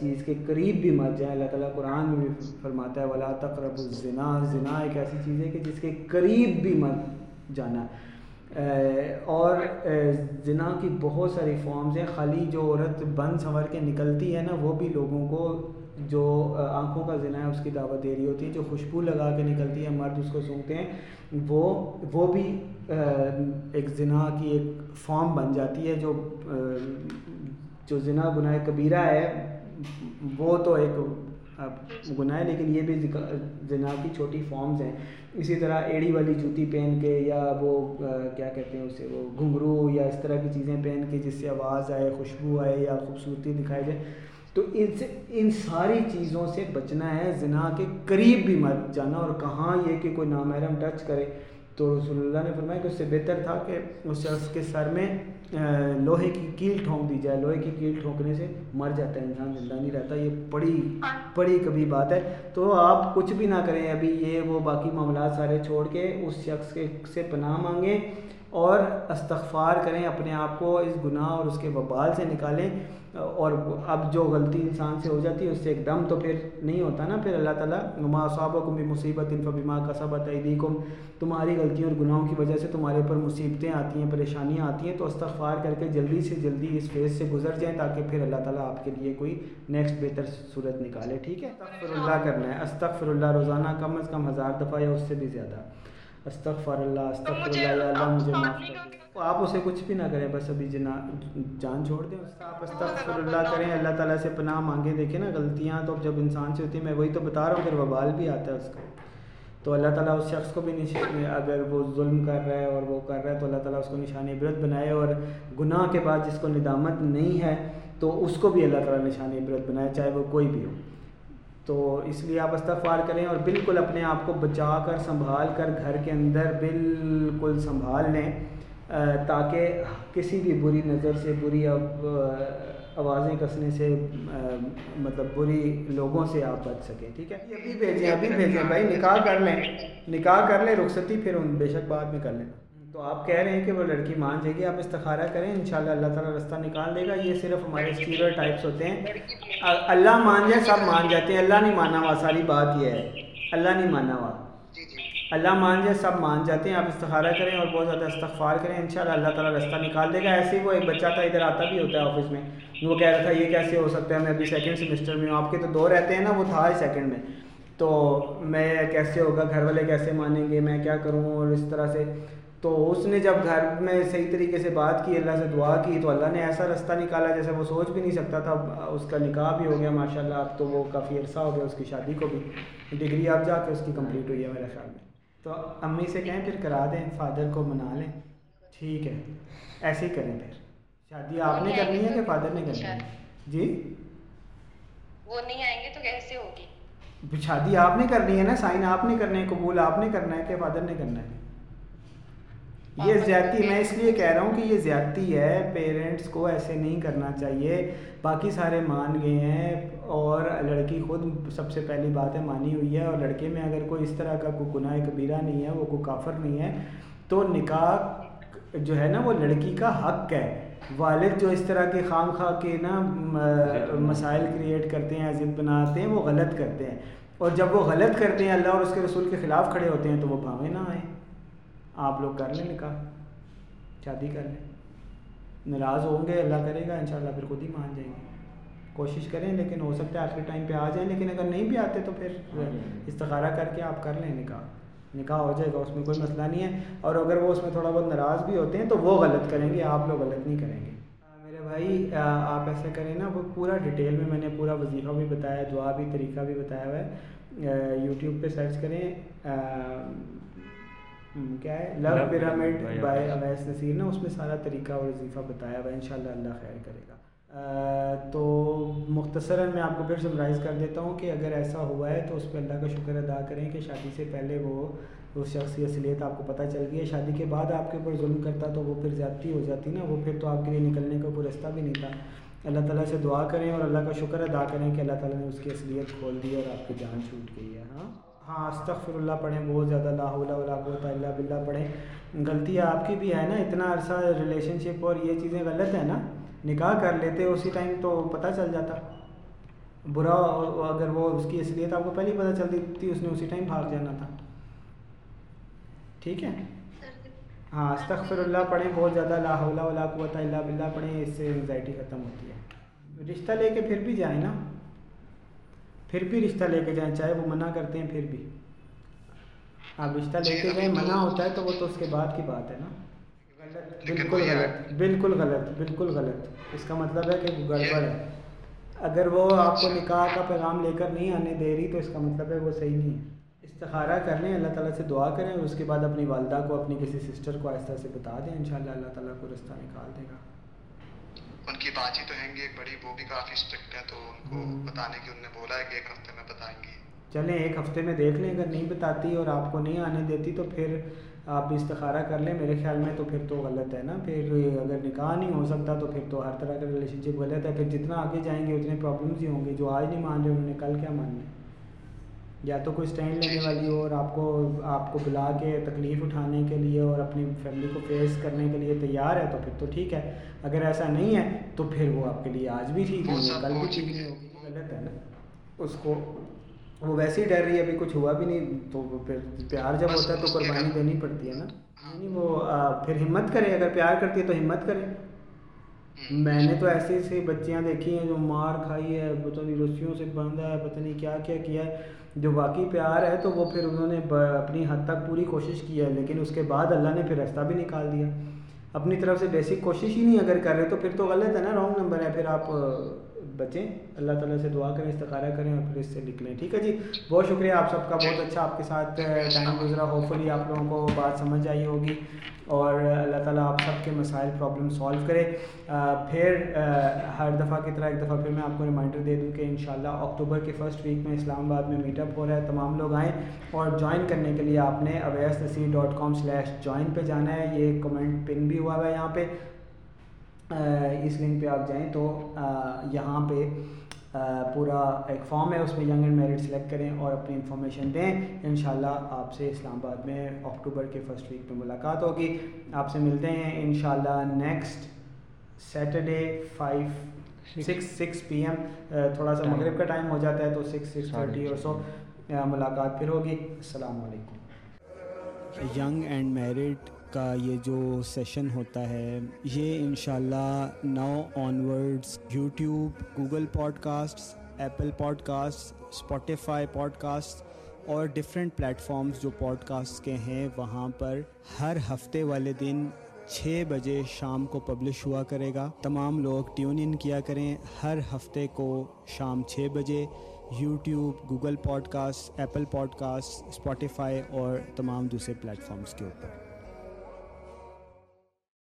چیز کے قریب بھی مت جائیں۔ اللہ تعالیٰ قرآن میں بھی فرماتا ہے، ولا تقرب الزنا زنا ایک ایسی چیز ہے کہ جس کے قریب بھی مت جانا۔ اور زنا کی بہت ساری فارمز ہیں۔ خالی جو عورت بند سنور کے نکلتی ہے نا، وہ بھی لوگوں کو جو آنکھوں کا زنا ہے، اس کی دعوت دے رہی ہوتی ہے۔ جو خوشبو لگا کے نکلتی ہے، مرد اس کو سونگتے ہیں، وہ وہ بھی ایک زنا کی ایک فارم بن جاتی ہے۔ جو جو زنا گناہ کبیرہ ہے، وہ تو ایک گناہ ہے، لیکن یہ بھی زنا کی چھوٹی فارمز ہیں۔ اسی طرح ایڑی والی جوتی پہن کے یا وہ کیا کہتے ہیں اسے، وہ گھنگرو یا اس طرح کی چیزیں پہن کے جس سے آواز آئے، خوشبو آئے یا خوبصورتی دکھائی جائے تو ان سے، ان ساری چیزوں سے بچنا ہے۔ زنا کے قریب بھی مت جانا اور کہاں یہ کہ کوئی نامحرم ٹچ کرے۔ تو رسول اللہ نے فرمایا کہ اس سے بہتر تھا کہ اس شخص کے سر میں لوہے کی کیل ٹھونک دی جائے، لوہے کی کیل ٹھونکنے سے مر جاتا ہے انسان، زندہ نہیں رہتا، یہ بڑی بڑی کبھی بات ہے۔ تو آپ کچھ بھی نہ کریں، ابھی یہ وہ باقی معاملات سارے چھوڑ کے اس شخص کے سے پناہ مانگیں اور استغفار کریں، اپنے آپ کو اس گناہ اور اس کے وبال سے نکالیں۔ اور اب جو غلطی انسان سے ہو جاتی ہے اس سے ایک دم تو پھر نہیں ہوتا نا۔ پھر اللہ تعالیٰ نما صابہ بھی مصیبت انفبیما کا صبت عیدیکم تمہاری غلطیوں اور گناہوں کی وجہ سے تمہارے اوپر مصیبتیں آتی ہیں پریشانیاں آتی ہیں۔ تو استغفار کر کے جلدی سے جلدی اس فیز سے گزر جائیں تاکہ پھر اللہ تعالیٰ آپ کے لیے کوئی نیکسٹ بہتر صورت نکالے ٹھیک ہے؟ استغفر اللہ۔ کرنا ہے۔ استغفر اللہ روزانہ کم از کم ہزار دفعہ یا اس سے بھی زیادہ۔ استغفر اللہ استغفر اللہ یا اللہ مجھے معاف کر آپ اسے کچھ بھی نہ کریں بس ابھی جنا جان چھوڑ دیں آپ استغفر اللہ کریں اللہ تعالیٰ سے پناہ مانگیں دیکھیں نا غلطیاں تو جب انسان سے ہوتی ہیں میں وہی تو بتا رہا ہوں پھر وبال بھی آتا ہے اس کا۔ تو اللہ تعالیٰ اس شخص کو بھی نشان اگر وہ ظلم کر رہا ہے اور وہ کر رہا ہے تو اللہ تعالیٰ اس کو نشان عبرت بنائے۔ اور گناہ کے بعد جس کو ندامت نہیں ہے تو اس کو بھی اللہ تعالیٰ نشان عبرت بنائے چاہے وہ کوئی بھی ہو۔ تو اس لیے آپ استغفار کریں اور بالکل اپنے آپ کو بچا کر سنبھال کر گھر کے اندر بالکل سنبھال لیں تاکہ کسی بھی بری نظر سے، بری آوازیں کسنے سے مطلب بری لوگوں سے آپ بچ سکیں، ٹھیک ہے؟ ابھی بھیجیں ابھی بھیجیں، بھائی، نکاح کر لیں، نکاح کر لیں، رخصتی پھر بے شک بعد میں کر لیں۔ تو آپ کہہ رہے ہیں کہ وہ لڑکی مان جائے گی آپ استخارہ کریں انشاءاللہ اللہ تعالیٰ رستہ نکال دے گا۔ یہ صرف ہمارے اسٹیریو ٹائپس ہوتے ہیں۔ اللہ مان جائے سب مان جاتے ہیں۔ اللہ نہیں مانا ہوا ساری بات یہ ہے۔ اللہ نہیں مانا ہوا۔ اللہ مان جائے سب مان جاتے ہیں۔ آپ استخارہ کریں اور بہت زیادہ استغفار کریں انشاءاللہ اللہ تعالیٰ رستہ نکال دے گا۔ ایسے ہی وہ ایک بچہ تھا ادھر آتا بھی ہوتا ہے آفس میں۔ وہ کہہ رہا تھا یہ کیسے ہو سکتا ہے؟ میں ابھی سیکنڈ سیمسٹر میں ہوں۔ آپ کے تو دو رہتے ہیں نا وہ تھا ہی سیکنڈ میں۔ تو میں کیسے ہوگا؟ گھر والے کیسے مانیں گے؟ میں کیا کروں؟ اور اس طرح سے تو اس نے جب گھر میں صحیح طریقے سے بات کی اللہ سے دعا کی تو اللہ نے ایسا رستہ نکالا جیسے وہ سوچ بھی نہیں سکتا تھا۔ اس کا نکاح بھی ہو گیا ماشاء اللہ اب تو وہ کافی عرصہ ہو گیا اس کی شادی کو بھی۔ ڈگری اب جا کے اس کی کمپلیٹ ہوئی ہے میرے خیال میں۔ تو امی سے کہیں پھر کرا دیں فادر کو منا لیں۔ ٹھیک ہے ایسے ہی کریں پھر۔ شادی آپ نے کرنی ہے کہ فادر نے کرنی ہے؟ جی؟ وہ نہیں آئیں گے تو کیسے ہوگی؟ شادی آپ نے کرنی ہے نا سائن آپ نے کرنا ہے قبول آپ نے کرنا ہے کہ فادر نے کرنا ہے؟ یہ زیادتی میں اس لیے کہہ رہا ہوں کہ یہ زیادتی ہے پیرنٹس کو ایسے نہیں کرنا چاہیے۔ باقی سارے مان گئے ہیں اور لڑکی خود سب سے پہلی بات ہے مانی ہوئی ہے۔ اور لڑکے میں اگر کوئی اس طرح کا کوئی گناہ کبیرہ نہیں ہے وہ کوئی کافر نہیں ہے تو نکاح جو ہے نا وہ لڑکی کا حق ہے۔ والد جو اس طرح کے خام خواہ کے نا مسائل کریٹ کرتے ہیں ضد بناتے ہیں وہ غلط کرتے ہیں۔ اور جب وہ غلط کرتے ہیں اللہ اور اس کے رسول کے خلاف کھڑے ہوتے ہیں تو وہ بھاوے نہ آئیں۔ آپ لوگ کر لیں نکاح شادی کر لیں۔ ناراض ہوں گے اللہ کرے گا انشاءاللہ پھر خود ہی مان جائیں گے۔ کوشش کریں لیکن ہو سکتا ہے آخری ٹائم پہ آ جائیں لیکن اگر نہیں بھی آتے تو پھر استخارہ کر کے آپ کر لیں نکاح۔ نکاح ہو جائے گا اس میں کوئی مسئلہ نہیں ہے۔ اور اگر وہ اس میں تھوڑا بہت ناراض بھی ہوتے ہیں تو وہ غلط کریں گے آپ لوگ غلط نہیں کریں گے۔ میرے بھائی آپ ایسا کریں نا وہ پورا ڈیٹیل میں میں نے پورا وظیفہ بھی بتایا دعا بھی طریقہ بھی بتایا ہوا ہے۔ یوٹیوب پہ سرچ کریں کیا ہے؟ Love pyramid by Awais Naseer نا اس میں سارا طریقہ اور وظیفہ بتایا ہوا ہے ان شاء اللہ اللہ خیر کرے گا۔ تو مختصراً میں آپ کو پھر سمرائز کر دیتا ہوں کہ اگر ایسا ہوا ہے تو اس پہ اللہ کا شکر ادا کریں کہ شادی سے پہلے وہ اس شخص کی اصلیت آپ کو پتہ چل گئی ہے۔ شادی کے بعد آپ کے اوپر ظلم کرتا تو وہ پھر زیادتی ہو جاتی نا وہ پھر تو آپ کے لیے نکلنے کا کوئی رستہ بھی نہیں تھا۔ اللہ تعالیٰ سے دعا کریں اور اللہ کا شکر ادا کریں کہ اللہ تعالیٰ نے اس کی اصلیت کھول دی اور آپ کی جان چھوٹ گئی ہے۔ ہاں؟ ہاں استغفر اللہ پڑھیں، بہت زیادہ لا حول ولا قوت الا باللہ پڑھیں۔ غلطی آپ کی بھی ہے نا، اتنا عرصہ ریلیشن شپ اور یہ چیزیں غلط ہیں نا، نکاح کر لیتے اسی ٹائم تو پتہ چل جاتا۔ برا اگر وہ اس کی اصلیت آپ کو پہلے ہی پتہ چلتی تھی اس نے اسی ٹائم بھاگ جانا تھا۔ ٹھیک ہے؟ ہاں استغفر اللہ پڑھیں، بہت زیادہ لا حول ولا قوت الا باللہ پڑھیں، اس سے انگزائٹی ختم ہوتی ہے۔ رشتہ لے کے پھر بھی جائیں نا۔ پھر بھی رشتہ لے کے جائیں چاہے وہ منع کرتے ہیں پھر بھی۔ آپ رشتہ لے کے جائیں منع ہوتا ہے تو وہ تو اس کے بعد کی بات ہے نا۔ بالکل غلط بالکل غلط بالکل غلط۔ اس کا مطلب ہے کہ گڑبڑ ہے۔ اگر وہ آپ کو نکاح کا پیغام لے کر نہیں آنے دے رہی تو اس کا مطلب ہے وہ صحیح نہیں ہے۔ استخارہ کر لیں اللہ تعالیٰ سے دعا کریں اور اس کے بعد اپنی والدہ کو اپنی کسی سسٹر کو آہستہ سے بتا دیں انشاءاللہ اللہ تعالیٰ کو رستہ نکال دے گا۔ ان کی باجی تو ہیں گی ایک بڑی وہ بھی کافی اسٹرکٹ ہے تو ان کو بتانے کی انہوں نے بولا ہے کہ ایک ہفتے میں بتائیں گی۔ چلیں ایک ہفتے میں دیکھ لیں اگر نہیں بتاتی اور آپ کو نہیں آنے دیتی تو پھر آپ استخارہ کر لیں۔ میرے خیال میں تو پھر تو غلط ہے نا۔ پھر اگر نکاح نہیں ہو سکتا تو پھر تو ہر طرح کا ریلیشن شپ غلط ہے۔ پھر جتنا آگے جائیں گے اتنے پرابلمس ہی ہوں گے۔ جو آج نہیں مان رہے انہوں نے کل کیا ماننا ہے؟ یا تو کوئی اسٹینڈ لینے والی ہو اور آپ کو آپ کو بلا کے تکلیف اٹھانے کے لیے اور اپنی فیملی کو فیس کرنے کے لیے تیار ہے تو پھر تو ٹھیک ہے۔ اگر ایسا نہیں ہے تو پھر وہ آپ کے لیے آج بھی ٹھیک نہیں ہے کل بھی ٹھیک نہیں ہوگی۔ غلط ہے نا۔ اس کو وہ ویسے ہی ڈر رہی ہے ابھی کچھ ہوا بھی نہیں تو پھر پیار جب ہوتا ہے تو قربانی دینی پڑتی ہے نا۔ نہیں وہ پھر ہمت کرے اگر پیار کرتی ہے تو ہمت کرے۔ میں نے تو ایسی ایسی بچیاں دیکھی ہیں جو مار کھائی ہے پتہ نہیں رسیوں سے بندھا ہے پتہ نہیں کیا کیا کیا ہے۔ جو واقعی پیار ہے تو وہ پھر انہوں نے اپنی حد تک پوری کوشش کی ہے، لیکن اس کے بعد اللہ نے پھر راستہ بھی نکال دیا۔ اپنی طرف سے بیسک کوشش ہی نہیں اگر کر رہے تو پھر تو غلط ہے نا رانگ نمبر ہے۔ پھر آپ بچیں۔ اللہ تعالیٰ سے دعا کریں استخارہ کریں اور پھر اس سے نکلیں۔ ٹھیک ہے جی؟ بہت شکریہ آپ سب کا، بہت اچھا آپ کے ساتھ ٹائم گزرا۔ ہوپ فلی آپ لوگوں کو بات سمجھ آئی ہوگی۔ اور اللہ تعالیٰ آپ سب کے مسائل پرابلم سولو کرے۔ پھر ہر دفعہ کی طرح ایک دفعہ پھر میں آپ کو ریمائنڈر دے دوں کہ انشاءاللہ اکتوبر کے فرسٹ ویک میں اسلام آباد میں میٹ اپ ہو رہا ہے، تمام لوگ آئیں۔ اور جوائن کرنے کے لیے آپ نے Awais Naseer dot com slash join پہ جانا ہے۔ یہ کمنٹ پن بھی ہوا ہوا ہے یہاں پہ۔ اس لنک پہ آپ جائیں تو یہاں پہ پورا ایک فارم ہے اس میں ینگ اینڈ میرٹ سلیکٹ کریں اور اپنی انفارمیشن دیں۔ انشاءاللہ آپ سے اسلام آباد میں اکتوبر کے فرسٹ ویک پہ ملاقات ہوگی۔ آپ سے ملتے ہیں انشاءاللہ next Saturday five six six P M تھوڑا سا مغرب کا ٹائم ہو جاتا ہے تو سکس سکس تھرٹی اور سو ملاقات پھر ہوگی۔ السلام علیکم۔ ینگ اینڈ میرٹ کا یہ جو سیشن ہوتا ہے، یہ انشاءاللہ now onwards YouTube, Google podcasts Apple podcast Spotify podcast اور ڈفرینٹ پلیٹفارمس جو پوڈ کاسٹ کے ہیں، وہاں پر ہر ہفتے والے دن چھ بجے شام کو پبلش ہوا کرے گا۔ تمام لوگ ٹیون ان کیا کریں، ہر ہفتے کو شام چھ بجے YouTube, Google podcast Apple podcast Spotify اور تمام دوسرے پلیٹفارمس کے اوپر۔